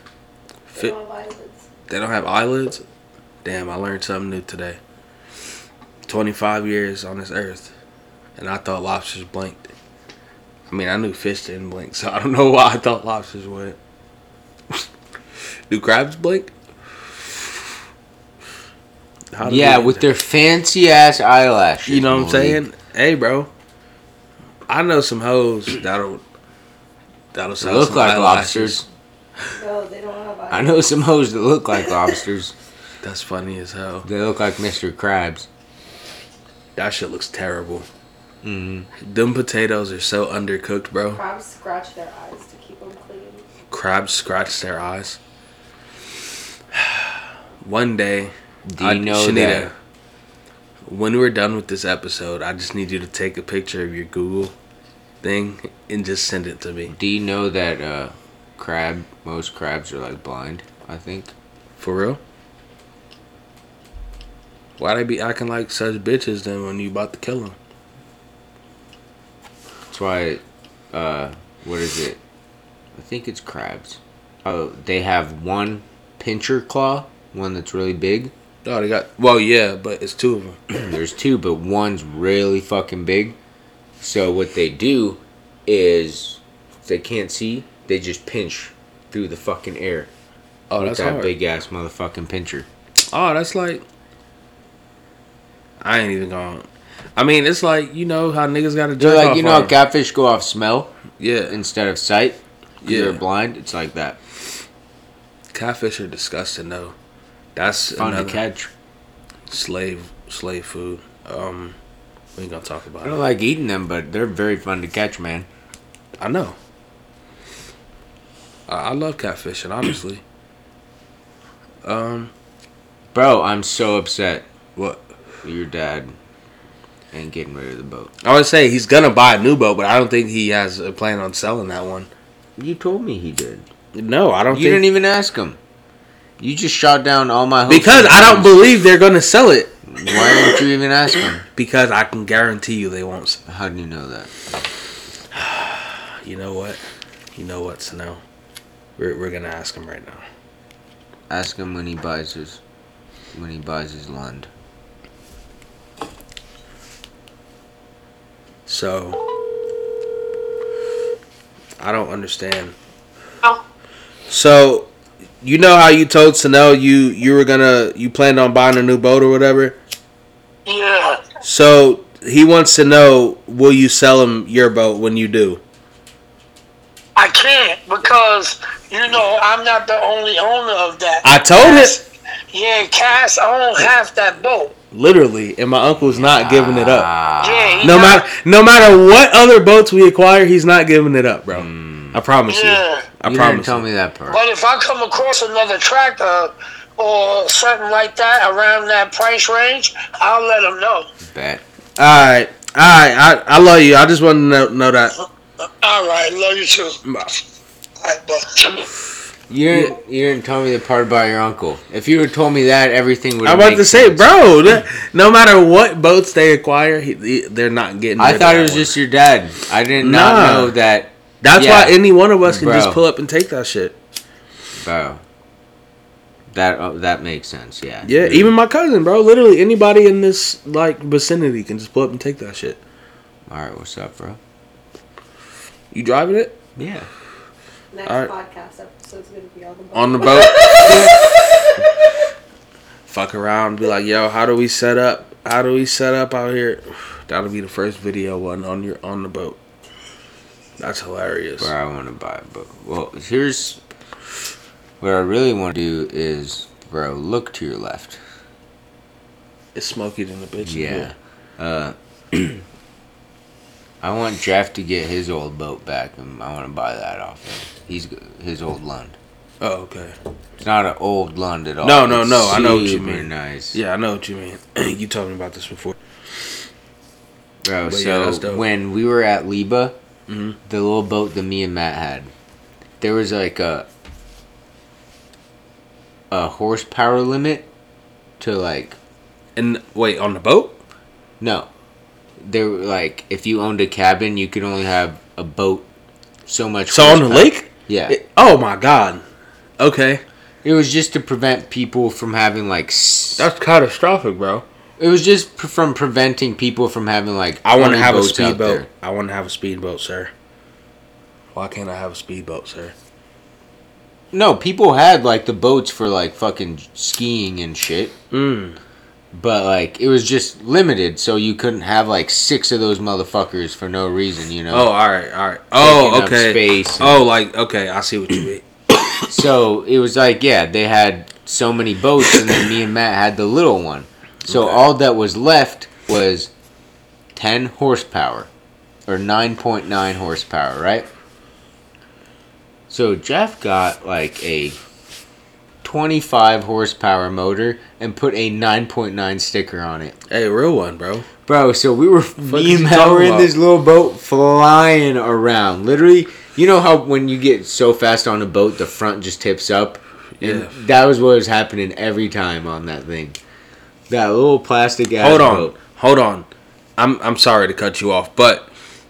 They Fit- don't have eyelids. They don't have eyelids. Damn, I learned something new today. Twenty five years on this earth, and I thought lobsters blinked. I mean, I knew fish didn't blink, so (laughs) I don't know why I thought lobsters would. (laughs) Do crabs blink? How do Yeah, with their fancy ass eyelashes. You know what I'm saying? Hey, bro. I know some hoes that'll that'll sell look like eyelashes. lobsters. No, they don't have eyelids. I know some hoes that look like (laughs) lobsters. That's funny as hell. They look like Mr. Krabs. That shit looks terrible. Mm-hmm. Them potatoes are so undercooked, bro. Crabs scratch their eyes to keep them clean. Crabs scratch their eyes. (sighs) One day, Do you I- know Shanita, that? when we're done with this episode, I just need you to take a picture of your Google thing and just send it to me. Do you know that uh, crab? Most crabs are like blind. I think. For real? Why they be acting like such bitches then when you about to kill them? That's why. Uh, what is it? I think it's crabs. Oh, they have one pincher claw, one that's really big. Oh, they got. Well, yeah, but it's two of them. (clears throat) There's two, but one's really fucking big. So what they do is, they can't see, they just pinch through the fucking air. Oh, that's that hard. big ass motherfucking pincher. Oh, that's like. I ain't even going. I mean, it's like you know how niggas got to They're like you know how catfish go off smell Yeah, instead of sight. Yeah. they're blind. It's like that. catfish are disgusting though. That's Fun to catch. slave slave food. Um, we ain't gonna talk about it. I don't like eating them, but they're very fun to catch, man. I know. I, I love catfishing, honestly. Um, Bro, I'm so upset. what? Your dad ain't getting rid of the boat. I would say he's gonna buy a new boat, but I don't think he has a plan on selling that one. You told me he did. No, I don't You think didn't even ask him. You just shot down all my hopes. because I don't believe they're gonna sell it. Why didn't you even ask him? (clears throat) Because I can guarantee you they won't. How do you know that? (sighs) You know what? You know what, Snow? We're we're gonna ask him right now. Ask him when he buys his when he buys his land. So I don't understand. Oh. So you know how you told Sanel you you were gonna you planned on buying a new boat or whatever. Yeah. So he wants to know will you sell him your boat when you do? I can't because you know I'm not the only owner of that. I told him Yeah, Cass own half that boat. literally, and my uncle's not giving it up. Ah. Yeah, No got- matter no matter what other boats we acquire, he's not giving it up, bro. I promise Yeah. you. I you promise. didn't tell you. me that part. But if I come across another tractor or something like that around that price range, I'll let him know. Bet. All right, all right. I, I love you. I just want to know, know that. All right, love you too. Bye. You didn't, you didn't tell me the part about your uncle. If you had told me that, everything would. I'm about to say, bro. that- No matter what boats they acquire, he, he- they're not getting. I thought it was one. just your dad. I did not Nah. know that, That's yeah. why any one of us can Bro. just pull up and take that shit. bro. That uh, that makes sense. Yeah. Yeah, even my cousin, bro. Literally anybody in this like vicinity can just pull up and take that shit. All right, what's up, bro? You driving it? Yeah. Next Alright. podcast episode's gonna be on the boat. On the boat. (laughs) Fuck around, be like, yo, how do we set up? How do we set up out here? (sighs) That'll be the first video one on your on the boat. That's hilarious. Where I want to buy a boat. Well, here's what I really want to do is, bro, look to your left. It's smoky than the bitch. Yeah. Uh, (clears throat) I want Jeff to get his old boat back, and I want to buy that off him. He's his old Lund. Oh, okay. It's not an old Lund at all. No, no, It's no, I know what you mean. Nice. Yeah, I know what you mean. (clears throat) you told me about this before. Bro, But so dope. when we were at Liba, Mhm. the little boat that me and Matt had, there was like a a horsepower limit to like And wait, on the boat? no, there were like if you owned a cabin, you could only have a boat so much. So on the lake? Yeah, It- oh my god. Okay. it was just to prevent people from having like. That's catastrophic, bro. It was just p- from preventing people from having like. I want to have a speedboat. I want to have a speedboat, sir. Why can't I have a speedboat, sir? No, people had like the boats for like fucking skiing and shit. Mm. But like it was just limited, so you couldn't have like six of those motherfuckers for no reason, you know. Oh, all right, all right. Oh, okay. space and- Oh, like okay, I see what you mean. (coughs) So it was like yeah, they had so many boats, and then me and Matt had the little one. So Okay. all that was left was ten horsepower, or nine point nine horsepower, right? So Jeff got like a twenty-five horsepower motor and put a nine point nine sticker on it. Hey, real one, bro. Bro, so we were me and Matt were in about? this little boat flying around. Literally, you know how when you get so fast on a boat, the front just tips up. And Yeah. that was what was happening every time on that thing. That little plastic ass Hold on, boat. hold on. I'm I'm sorry to cut you off, but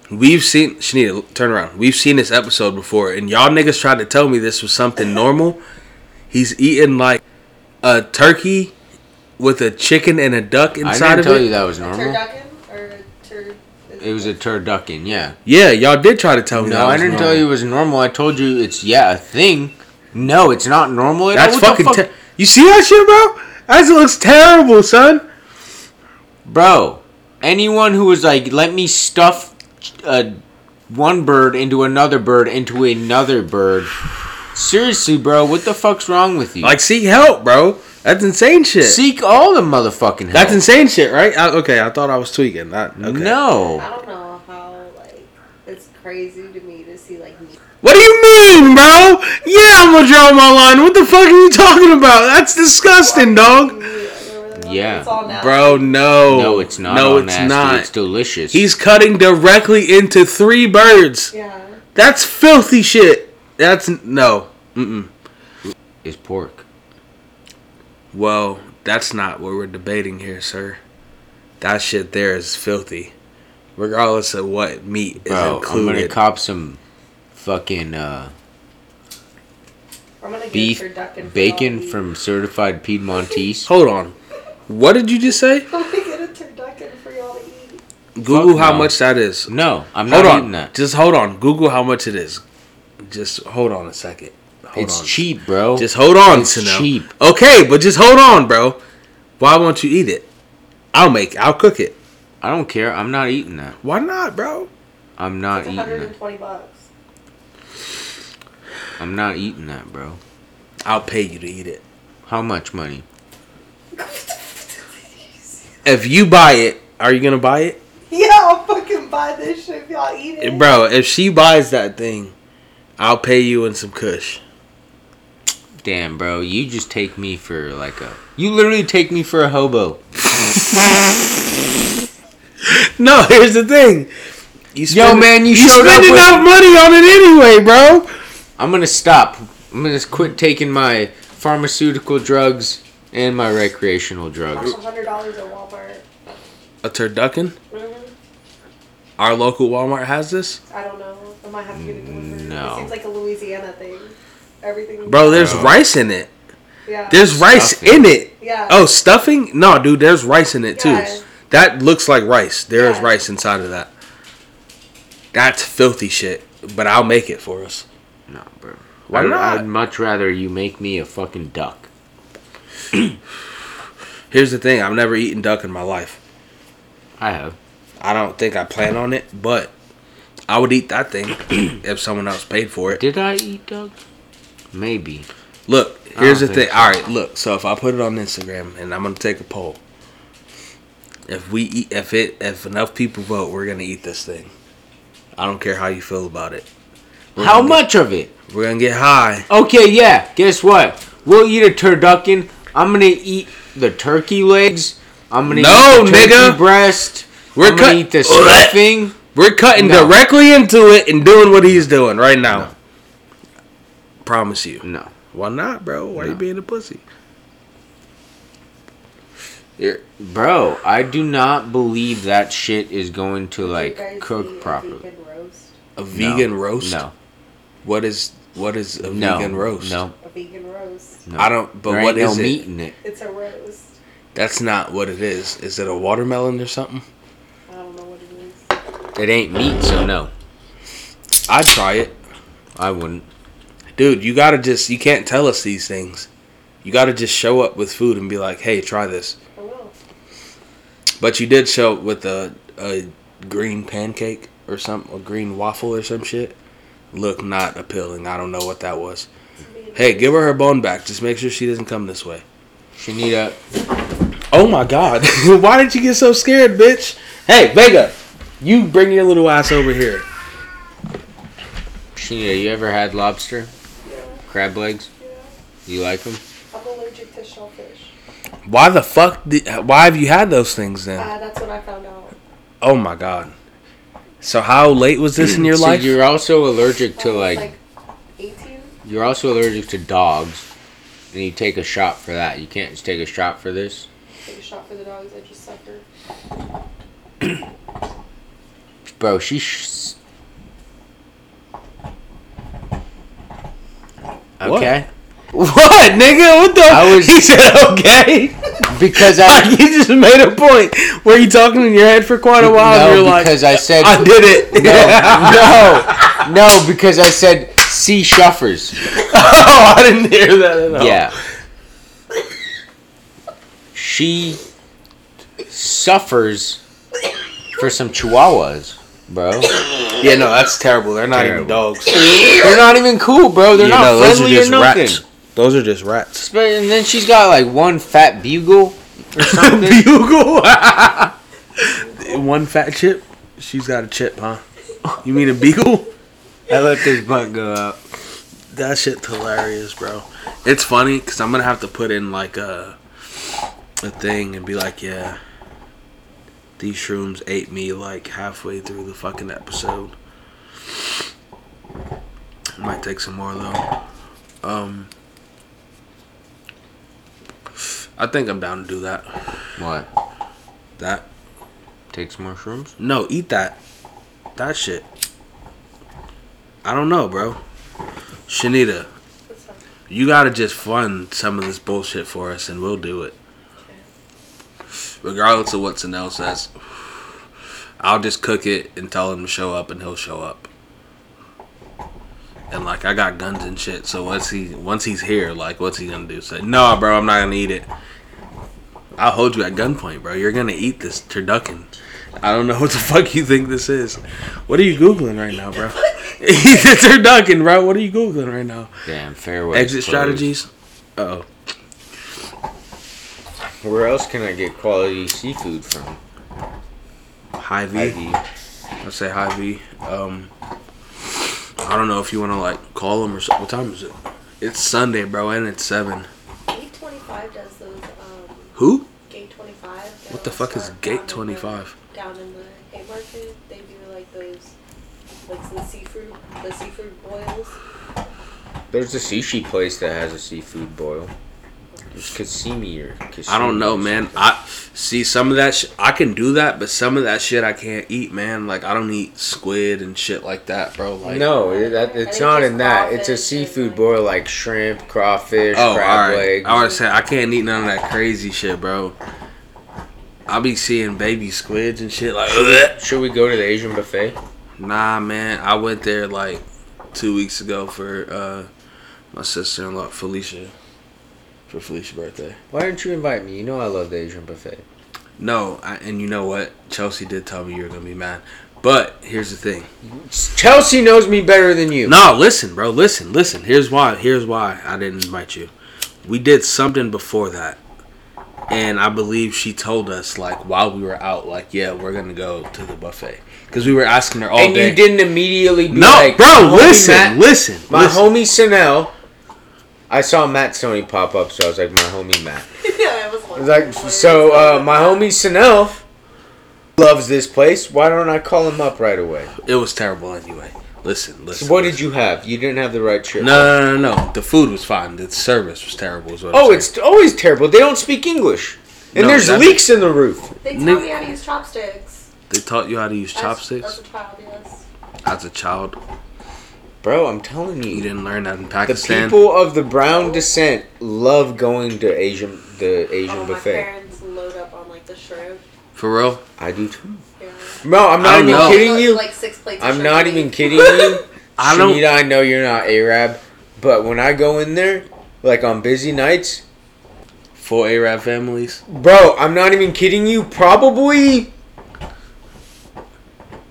we've seen Shanita, turn around. We've seen this episode before, and y'all niggas tried to tell me this was something normal. He's eating like a turkey with a chicken and a duck inside I inside didn't of tell it. you that was A normal. turducken or tur. It was a turducken, yeah. Yeah, y'all did try to tell me. No, that I was didn't tell you it was normal. I told you it's yeah a thing. No, it's not normal. At That's all. What the fucking. fuck- Ter- you see that shit, bro? That looks terrible, son. Bro, anyone who was like, let me stuff uh, one bird into another bird into another bird. Seriously, bro, what the fuck's wrong with you? Like, seek help, bro. That's insane shit. seek all the motherfucking help. That's insane shit, right? I, okay, I thought I was tweaking. Not, okay. I don't know how like it's crazy to me to see like meat. What do you mean, bro? Yeah, I'm gonna draw my line. What the fuck are you talking about? That's disgusting, dog. meat or whatever. Yeah. It's all nasty. Bro, no. No, it's not. No, it's nasty. not. It's delicious. He's cutting directly into three birds. Yeah. That's filthy shit. That's no. Mm-mm. It's pork. Well, that's not what we're debating here, sir. That shit there is filthy. Regardless of what meat is Bro, I'm gonna cop some fucking uh, I'm gonna get beef turducken bacon y'all from certified Piedmontese. (laughs) Hold on. What did you just say? eat. (laughs) I'm gonna get a turducken for y'all to eat. Google how no. much that is. No, I'm not Hold eating on. that. Just hold on. Google how much it is. Just hold on a second. Hold it's on. cheap, bro. Just hold on, to that. It's Sanel. cheap. Okay, but just hold on, bro. Why won't you eat it? I'll make. I'll cook it. I don't care. I'm not eating that. Why not, bro? I'm not It's eating that. 120 bucks. I'm not eating that, bro. I'll pay you to eat it. How much money? (laughs) If you buy it, are you gonna buy it, Yeah, I'll fucking buy this shit if y'all eat it. bro? If she buys that thing, I'll pay you in some kush. Damn, bro. You just take me for like a. You literally take me for a hobo. (laughs) No, here's the thing. You Yo, man, you showed up spend with- enough money on it anyway, bro. I'm gonna stop. I'm gonna quit taking my pharmaceutical drugs and my recreational drugs. $100 at Walmart. A turducken. Mhm. Our local Walmart has this, I don't know. I might have to get it delivered. No. It seems like a Louisiana thing. Everything. bro. There's Bro. rice in it. Yeah. There's rice Stuffing. in it. Yeah. Oh, stuffing? No, dude. There's rice in it too. Yeah. That looks like rice. There is Yeah. rice inside of that. That's filthy shit. but I'll make it for us. No, bro. Why I'd, not? I'd much rather you make me a fucking duck. (clears throat) Here's the thing: I've never eaten duck in my life. I have. I don't think I plan on it, but I would eat that thing (clears throat) if someone else paid for it. Did I eat duck? Maybe. Look, here's the thing. so. All right, look. So if I put it on Instagram and I'm gonna take a poll, if we eat, if it, if enough people vote, we're gonna eat this thing. I don't care how you feel about it. We're How gonna get- much of it? we're gonna get high. Okay, yeah. Guess what? We'll eat a turducken. I'm gonna eat the turkey legs. I'm gonna No, eat the turkey nigga. breast. We're I'm gonna cut- eat the (clears throat) stuffing. We're cutting No. directly into it and doing what he's doing right now. No. Promise you. No. Why not, bro? Why are you being a pussy? Here, Bro, I do not believe that shit is going to Did you like guys eat cook a properly. vegan roast? a vegan No. roast. No. What is what is a No. vegan roast? No. A vegan roast. No. I don't. But there what ain't is no it? meat in it. It's a roast. That's not what it is. Is it a watermelon or something? I don't know what it ain't meat, so no. I'd try it, I wouldn't. dude. You gotta just. You can't tell us these things. You gotta just show up with food and be like, "Hey, try this." I will. But you did show up with a a green pancake or some a green waffle or some shit. Look not appealing. I don't know what that was. Hey, give her her bone back. Just make sure she doesn't come this way. Shanita, Oh my god. (laughs) Why did you get so scared, bitch? Hey, Vega, you bring your little ass over here. Shanita, you ever had lobster? Yeah, Crab legs? yeah. You like them? I'm allergic to shellfish. Why the fuck did, why have you had those things then? Uh, that's what I found out. Oh my god. So how late was this in your (clears throat) so life? you're also allergic to like, like 18. you're also allergic to dogs, and you take a shot for that. You can't just take a shot for this. Take a shot for the dogs. I just suffered. (clears throat) Bro, she. Sh- What? okay. (laughs) What, nigga? What the? I was- He said (laughs) okay. Because I. (laughs) you just made a point. Were you talking in your head for quite a while? and no, you're like, because I said. I did it. no, no, no, because I said sea shuffers. oh, I didn't hear that at all. Yeah. She suffers for some chihuahuas, bro. (coughs) Yeah, no, that's terrible. They're not even dogs. (coughs) They're not even cool, bro. They're You not know, those are friendly just or nothing. rats. Those are just rats. But- And then she's got like one fat bugle or (laughs) something. Bugle. (laughs) One fat chip. She's got a chip, huh? You mean a beagle? I let this butt go out. That shit's hilarious, bro. It's funny because I'm gonna have to put in like a a thing and be like, yeah, these shrooms ate me like halfway through the fucking episode. Might take some more though. Um, I think I'm down to do that. What? That Take some more shrooms? no, eat that. That shit. I don't know, bro. Shanita, you gotta just fund some of this bullshit for us, and we'll do it. Regardless of what Sanel says, I'll just cook it and tell him to show up, and he'll show up. And like, I got guns and shit, so once he once he's here, like, what's he gonna do? Say, no, bro, I'm not gonna eat it. I'll hold you at gunpoint, bro. You're gonna eat this turducken. I don't know what the (laughs) fuck you think this is. What are you googling right now, bro? (laughs) Eat the turducken, bro. What are you googling right now? Damn, fairway. Exit strategies. Oh, Where else can I get quality seafood from? Hy-Vee. Ivy. I say Hy-Vee. Um, I don't know if you want to like call them or so. What time is it? It's Sunday, bro, and it's seven. Gate 25 does those, um, Who? Gate 25. What the fuck is Gate down in the- 25? Down in the Haymarket, they do like those, like the seafood, the seafood boils. There's a sushi place that has a seafood boil. It's Kasimi or Kasimi I don't know, man. I see some of that. Sh- I can do that, but some of that shit I can't eat, man. Like I don't eat squid and shit like that, bro. Like no, it, that, it's not just in that. It's a seafood like- boil like shrimp, crawfish, Oh, crab alright. legs. I was saying I can't eat none of that crazy shit, bro. I'll be seeing baby squids and shit like. "Ugh." Should we go to the Asian buffet? Nah, man. I went there like two weeks ago for uh, my sister in law Felicia. For Felicia's birthday. Why didn't you invite me? You know I love the Asian buffet. No, I, and you know what? Chelsea did tell me you were gonna be mad. But here's the thing. Chelsea knows me better than you. No, listen, bro. Listen, listen. Here's why. Here's why I didn't invite you. We did something before that, and I believe she told us like while we were out, like, yeah, we're gonna go to the buffet because we were asking her all and day. you didn't immediately be no, like, bro. "My Listen, Matt- listen. My listen. homie Sanel. I saw Matt Stoney pop up, so I was like, my homie Matt. (laughs) yeah, I was I was like, so uh, my homie Sanel loves this place. Why don't I call him up right away? It was terrible anyway. Listen, listen. So what did you have? You didn't have the right shirt. No, no, no, no. The food was fine. The service was terrible. Is what Oh, it's always terrible. They don't speak English, and No, there's that- leaks in the roof. They taught me how to use chopsticks. They taught you how to use As- chopsticks As a child, yes. as a child. Bro, I'm telling You you, didn't learn that in Pakistan. the people of the brown descent love going to Asian the Asian oh, my buffet. parents load up on like the shrimp. For real. I do too. Yeah. No, I'm not even know. kidding you. Like six plates. I'm not even week. kidding you. (laughs) I don't- Shanita, I know you're not Arab, but when I go in there, like on busy nights, Full Arab families. bro, I'm not even kidding you. Probably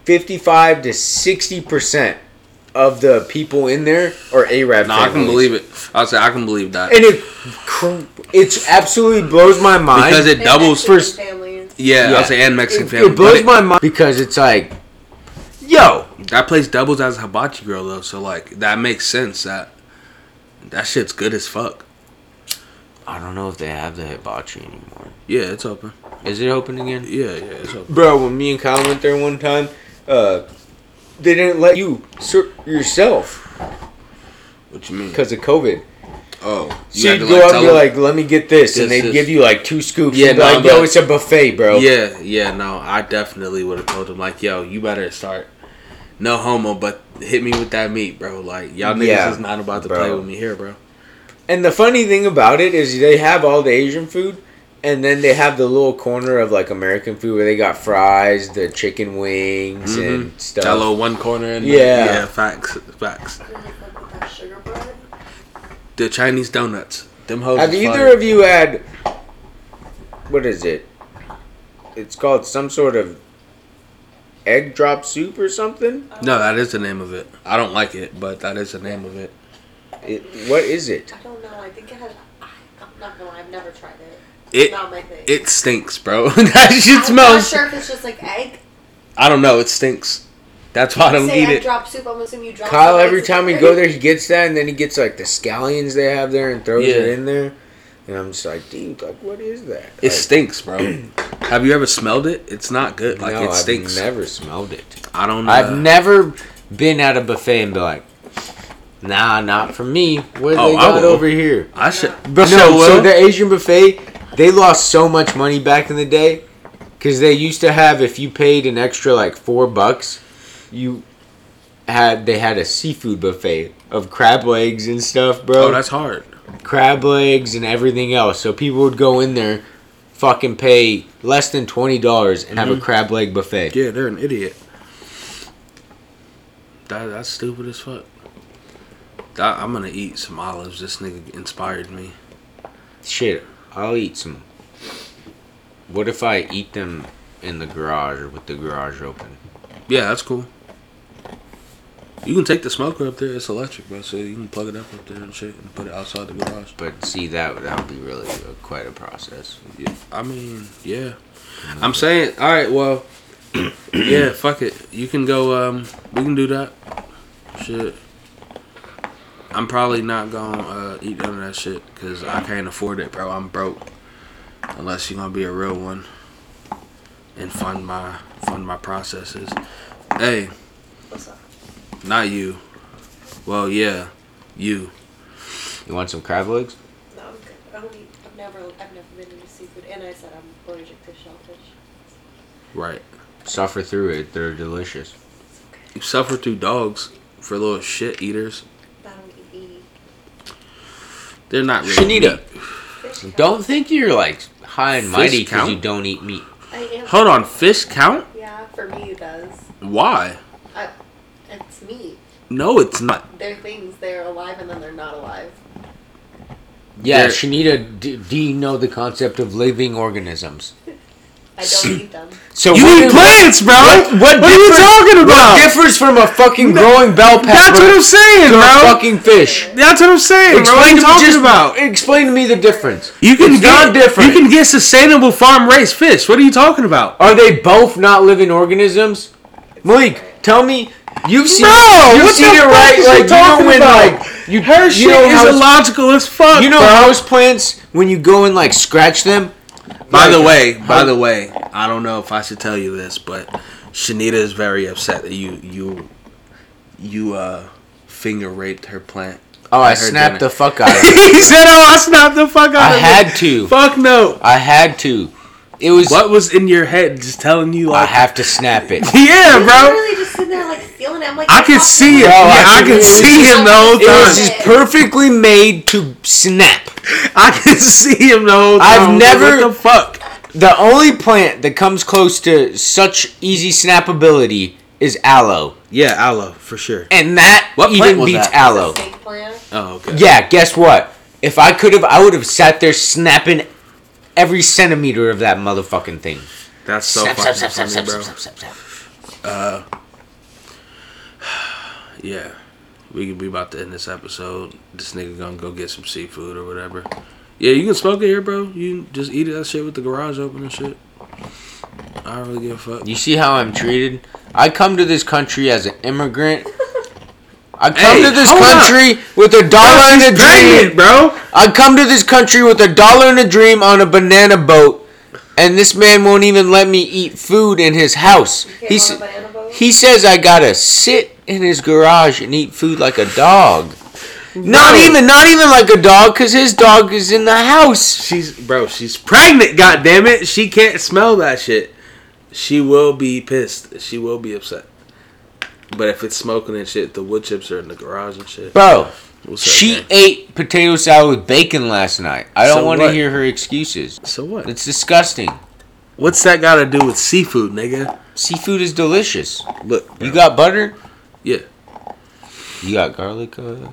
55 to 60 percent of the people in there are Arab. No, I can believe it. I'll say I can believe that and it cr- it's absolutely blows my mind because it They're doubles. Mexican families. Yeah, Yeah. I'll say and Mexican it, family. it blows but my mind because it's like, yo, That place doubles as a hibachi grill though, so like that makes sense. That that shit's good as fuck. I don't know if they have the hibachi anymore. Yeah, it's open. Is it open again? Yeah, yeah, it's open. Bro, when me and Kyle went there one time, uh, they didn't let you serve yourself What you mean? because of COVID. Oh, So you'd to, go up tell and be them- like, "Let me get this," and they'd is- give you like two scoops. Yeah, no, like, "Yo, it's a buffet, bro." Yeah, yeah, no, I definitely would have told them like, yo, you better start. No homo, but hit me with that meat, bro. Like y'all niggas Yeah, is not about to bro. play with me here, bro. And the funny thing about it is they have all the Asian food, and then they have the little corner of like American food where they got fries, the chicken wings, mm-hmm. and stuff. That little one corner and Yeah. yeah, facts, facts. I really fuck with that sugar bread. The Chinese donuts, them hoes. Have either fire. of you had what is it? It's called some sort of egg drop soup or something. No, that is the name of it. I don't like it, but that is the name of it. It, what is it? I don't know. I think it has. I, I'm not gonna lie. I've never tried it. It not my thing. it stinks, bro. (laughs) that shit I'm not sure if it's just like egg. I don't know. It stinks. That's why I don't Say eat it. drop soup. I'm assuming you drop. Kyle, some every time we go there, he gets that, and then he gets like the scallions they have there and throws Yeah. it in there. And I'm just like, dude, like, what is that? It Like, stinks, bro. (clears throat) Have you ever smelled it? It's not good. Like no, it stinks. I've never smelled it. I don't know. I've never been at a buffet and be like, nah, not for me. What do Oh, they got over here? I should. But no, so will. the Asian buffet, they lost so much money back in the day because they used to have if you paid an extra like four bucks, you had they had a seafood buffet of crab legs and stuff, bro. Oh, that's hard. crab legs and everything else. So people would go in there, fucking pay less than twenty dollars and have a mm-hmm. crab leg buffet. Yeah, they're an idiot. That that's stupid as fuck. That, I'm gonna eat some olives. This nigga inspired me. Shit, I'll eat some. What if I eat them in the garage or with the garage open? Yeah, that's cool. You can take the smoker up there. It's electric, bro. So you can plug it up up there and shit, and put it outside the garage. But see, that that would be really uh, quite a process. Yeah, I mean, yeah. I'm saying, all right, well, (clears throat) yeah, fuck it. You can go. Um, we can do that. Shit. I'm probably not gonna uh, eat none of that shit because I can't afford it, bro. I'm broke. Unless you're gonna be a real one and fund my fund my processes. Hey, What's up? not you. Well, yeah, you. You want some crab legs? No, I'm good. I don't eat. I've never. I've never been into seafood, and I said I'm allergic to shellfish. Right. Suffer through it. They're delicious. You suffer through dogs for little shit eaters. I don't eat They're not really. Shanita. meat. Don't think you're like high and Fish mighty because you don't eat meat. I am. Hold on, fish count? Yeah, for me it does. Why? I, it's meat. No, it's not. They're things. They're alive and then they're not alive. Yeah, There- Shanita, do, do you know the concept of living organisms? (laughs) I don't eat them. So You what eat plants, bro. What, what, What are you talking about? What differs from a fucking growing bell pepper That's what I'm saying, to a bro. fucking fish? That's what I'm saying, bro. What are Explain you to me talking just about? Explain to me the difference. You can it's get not different. You can get sustainable farm raised fish. What are you talking about? Are they both not living organisms? Malik, tell me. You've seen, Bro, you've what seen the it fuck right. you Like you know talking when about? like you Her you shit know is house- illogical as fuck. You know bro. house plants when you go and like scratch them. By the way, by how- the way, I don't know if I should tell you this, but Shanita is very upset that you you you uh finger raped her plant. Oh, I at her snapped the fuck (laughs) out of it. he said, "Oh, I snapped the fuck out I of it." I had it." to. Fuck no. I had to. It was. What was in your head? Just telling you I have to snap it. (laughs) yeah, He's bro. really just sitting there like feeling it. I'm like, I "Get can see me." it. Bro, yeah, I I can- can it was see him the whole It was just perfectly made to snap. (laughs) I can see him the whole time. I've I like, never- What the fuck? The only plant that comes close to such easy snappability is aloe, Yeah, aloe for sure. and that What plant even was beats that? aloe. Snake plant. Oh, okay. Yeah, guess what? If I could have, I would have sat there snapping every centimeter of that motherfucking thing. That's so Snap, fucking snap, snap, funny, snap, bro. snap, snap, snap, snap. Yeah, we could be about to end this episode. This nigga gonna go get some seafood or whatever. Yeah, you can smoke it here, bro. You can just eat it that shit with the garage open and shit. I don't really give a fuck. You see how I'm treated? I come to this country as an immigrant. (laughs) I come Hey, to this hold up. country with a dollar and a Pregnant, dream. bro. I come to this country with a dollar and a dream on a banana boat, and this man won't even let me eat food in his house. He s- on a banana boat? he says I gotta sit in his garage and eat food like a dog. Not even, not even like a dog, cause his dog is in the house. She's bro. She's pregnant. God damn it. She can't smell that shit. She will be pissed. She will be upset. But if it's smoking and shit, the wood chips are in the garage and shit. Bro, What's up, she ate potato salad with bacon last night. I don't So want to hear her excuses. So what? It's disgusting. What's that got to do with seafood, nigga? Seafood is delicious. Look, You got butter? Yeah. You got garlic? Uh,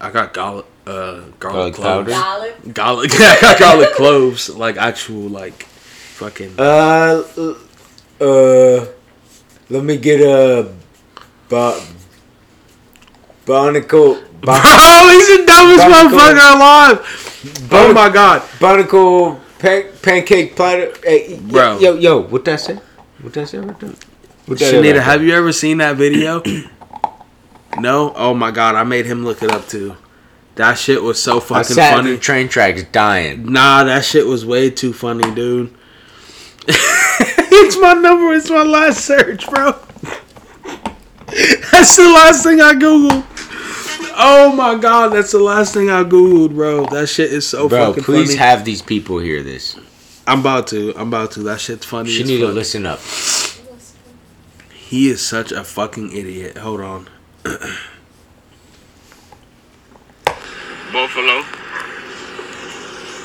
I got garlic, uh, garlic, Garlic cloves. powder? Garlic. Garlic. (laughs) I got garlic cloves, like actual, like fucking. uh, uh, let me get a ba- barnacle, (laughs) Bro, he's the dumbest Barnacle. motherfucker alive. Oh my god, barnacle pan- pancake platter. Hey, Bro. yo, yo, what that say? What that say right there? Shanita, have you ever seen that video? (clears throat) no. Oh my god, I made him look it up too. That shit was so there? I fucking sat funny. the train tracks dying. Nah, that shit was way too funny, dude. (laughs) it's my number. It's my last search, bro. (laughs) That's the last thing I googled. Oh my god, that's the last thing I googled, bro. That shit is so Bro, fucking please funny. have these people hear this. I'm about to. I'm about to. That shit's funny. She need to listen up. He is such a fucking idiot. Hold on. (clears throat) buffalo.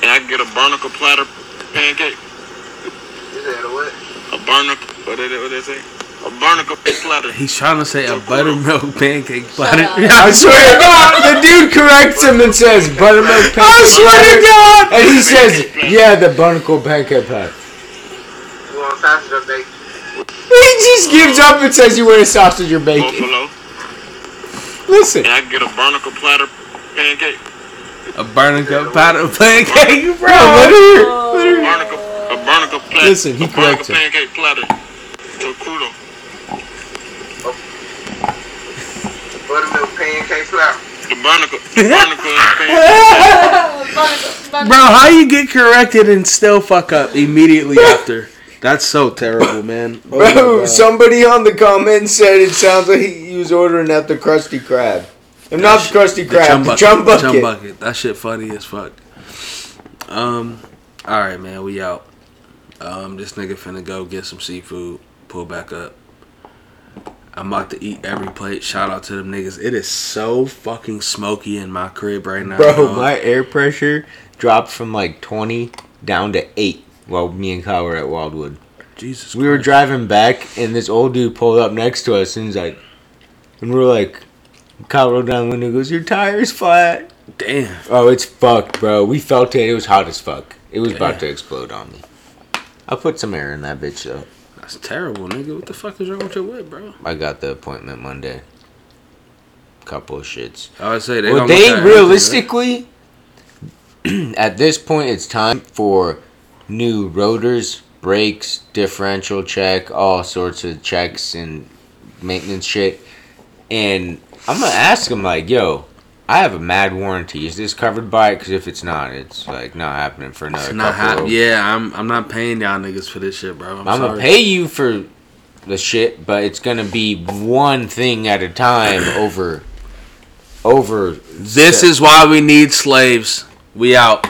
And I can get a barnacle platter pancake. You said a what? A barnacle, what did it, what did it say? A barnacle platter. He's trying to say a buttermilk (laughs) pancake platter. I swear to God. the dude corrects him and says buttermilk (laughs) pancake. I swear to God. And he says, "Yeah, the barnacle pancake platter." You want sausage or bacon? He just gives up and says, "You want a sausage or bacon?" Buffalo. Listen, And I can get a barnacle platter pancake. A barnacle platter pancake, bro. let her. Oh. Barnacle, a barnacle platter. Listen, he a barnacle corrects him. pancake platter. To crudo. Buttermilk pancake flour. The barnacle, the barnacle (laughs) pancake. Bro, how you get corrected and still fuck up immediately after? That's so terrible, man. (coughs) Oh Bro, somebody on the comments said it sounds like he was ordering at the Krusty Krab. And not the Krusty The Krab, the chum bucket. Chum bucket. That shit funny as fuck. Um, all right, man, we out. Um, this nigga finna go get some seafood. Pull back up. I'm about to eat every plate. Shout out to them niggas. It is so fucking smoky in my crib right now. Bro, dog. my air pressure dropped from like 20 down to 8 while me and Kyle were at Wildwood. Jesus. We were driving back, and this old dude pulled up next to us, and he's like, and we're like, Kyle rolled down the window, and goes, "Your tire's flat." Damn. Oh, it's fucked, bro. We felt it. It was hot as fuck. It was about to explode on me. I put some air in that bitch though. That's terrible, nigga. What the fuck is wrong with your whip, bro? I got the appointment Monday. Couple of shits. I would say they. well, they at everything, right? realistically, (clears throat) at this point, it's time for new rotors, brakes, differential check, all sorts of checks and maintenance shit. And I'm gonna ask him like, "Yo, I have a mad warranty. Is this covered by it? Because if it's not, it's like not happening for another It's not couple. hap- of- Yeah, I'm. I'm not paying y'all niggas for this shit, bro. I'm, I'm gonna pay you for the shit, but it's gonna be one thing at a time (coughs) over over This is why we need slaves. We out.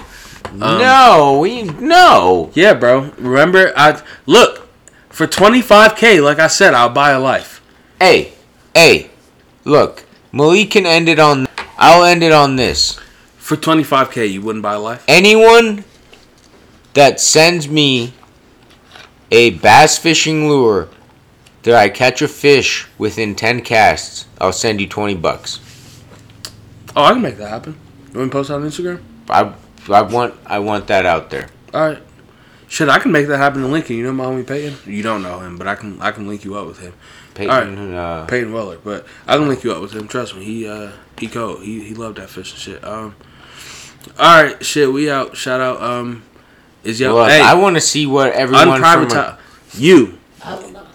Um, no, we no. Yeah, bro. Remember, I look for 25k. Like I said, I'll buy a life. Hey, hey, look, Malik can end it on. I'll end it on this. For 25k, you wouldn't buy a life. Anyone that sends me a bass fishing lure that I catch a fish within ten casts, I'll send you twenty bucks. Oh, I can make that happen. You want to post on Instagram? I I want I want that out there. All right. Shit, I can make that happen in Lincoln. You know my homie Peyton. You don't know him, but I can. I can link you up with him. Peyton, uh, Peyton Weller, but I can link you up with him. Trust me, he uh he cold. He he loved that fish and shit. Um, all right, shit, we out. Shout out. Um, is yo look, hey I want to see what everyone from unprivate you I will not.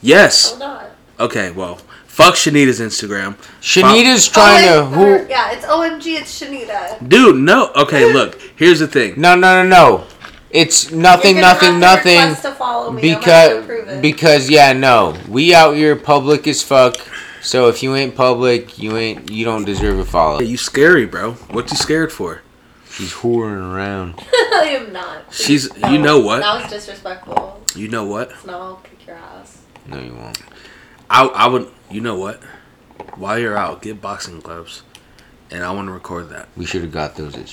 yes I will not. okay well fuck Shanita's Instagram Shanita's trying oh, to wait, who? her- Yeah, it's OMG. It's Shanita. dude no okay (laughs) look here's the thing No, no, no, no. It's nothing, You're gonna nothing, have to nothing. request to follow me. I'm gonna have Because prove it. because yeah, no. We out here public as fuck. So if you ain't public, you ain't you don't deserve a follow. you scary bro what you scared for She's whoring around. (laughs) I am not. She's- you know what? That was disrespectful. you know what So now I'll kick your ass. No, you won't. I I would you know what while you're out get boxing gloves and I want to record that We should have got those. At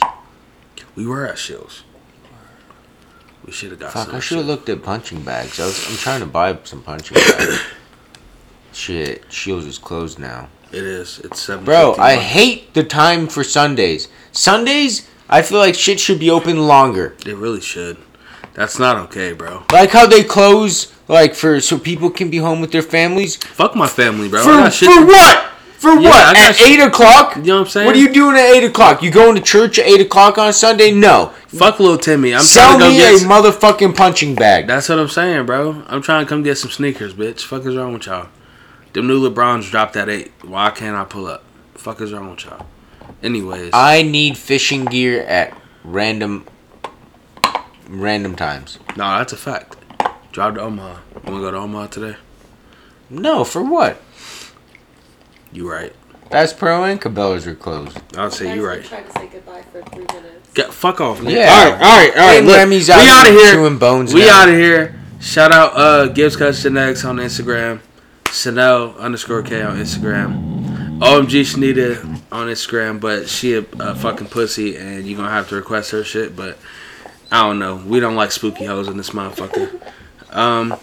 we were at shows we should have got Fuck, some I should have looked at punching bags. I was, I'm trying to buy some punching bags. (coughs) Shit, Scheels is closed now. it is it's seven Bro, I hate the time for Sundays. Sundays, I feel like shit should be open longer. It really should. That's not okay, bro. Like how they close, like for so people can be home with their families. Fuck my family, bro. For, for to- what? For Yeah, what? At shit- eight o'clock? You know what I'm saying? What are you doing at eight o'clock? You going to church at eight o'clock on Sunday? No. Fuck little Timmy. I'm Sell trying to go me get. a some- motherfucking punching bag. That's what I'm saying, bro. I'm trying to come get some sneakers, bitch. Fuck is wrong with y'all? Them new LeBrons dropped at eight. Why can't I pull up? Fuck is wrong with y'all? Anyways, I need fishing gear at random, random times. no, that's a fact. Drive to Omaha. You wanna go to Omaha today? No, for what? You right. Bass Pro and Cabela's are closed. I'll say you been right. Trying to say goodbye for three minutes. Get fuck off, man. Yeah. All right, all right, all right. And Look, Remy's we out out of here here. chewing bones We out of here. Shout out uh Gibbs Cuts Genetics on Instagram. Chanel underscore K on Instagram. OMG Shanita on Instagram, but she a, a fucking pussy and you gonna have to request her shit, but I don't know. We don't like spooky hoes in this motherfucker. Um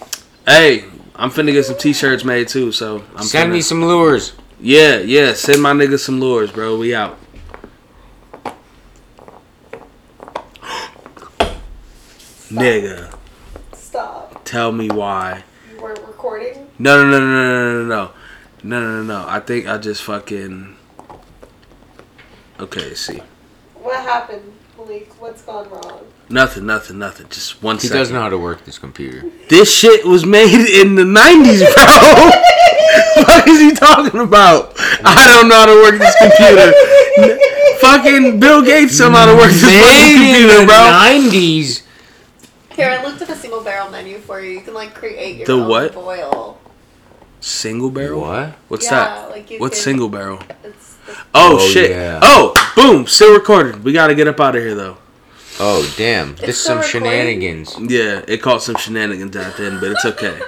hey, I'm finna get some t shirts made too, so I'm Send finna- me some lures. Yeah, yeah, send my niggas some lures, bro. We out. (gasps) Nigga, Stop. tell me why. You weren't recording? No, no, no, no, no, no, no, no, no, no, no. I think I just fucking. Okay, see, What happened, Malik? What's gone wrong? Nothing, nothing, nothing. Just one He second. doesn't know how to work this computer. This shit was made in the '90s, bro. (laughs) what is he talking about? I don't know how to work this computer. (laughs) Fucking Bill Gates don't know how to work this fucking Made in computer, the bro. nineties. Here, I looked at the single barrel menu for you. You can like create your The own what? boil. Single barrel? What? What's Yeah, that? like you What's can- single barrel? It's the Oh, Oh, shit. yeah. Oh, boom. Still recorded. We gotta get up out of here though. Oh damn! This is some recording? shenanigans. Yeah, it caught some shenanigans at the end, but it's okay.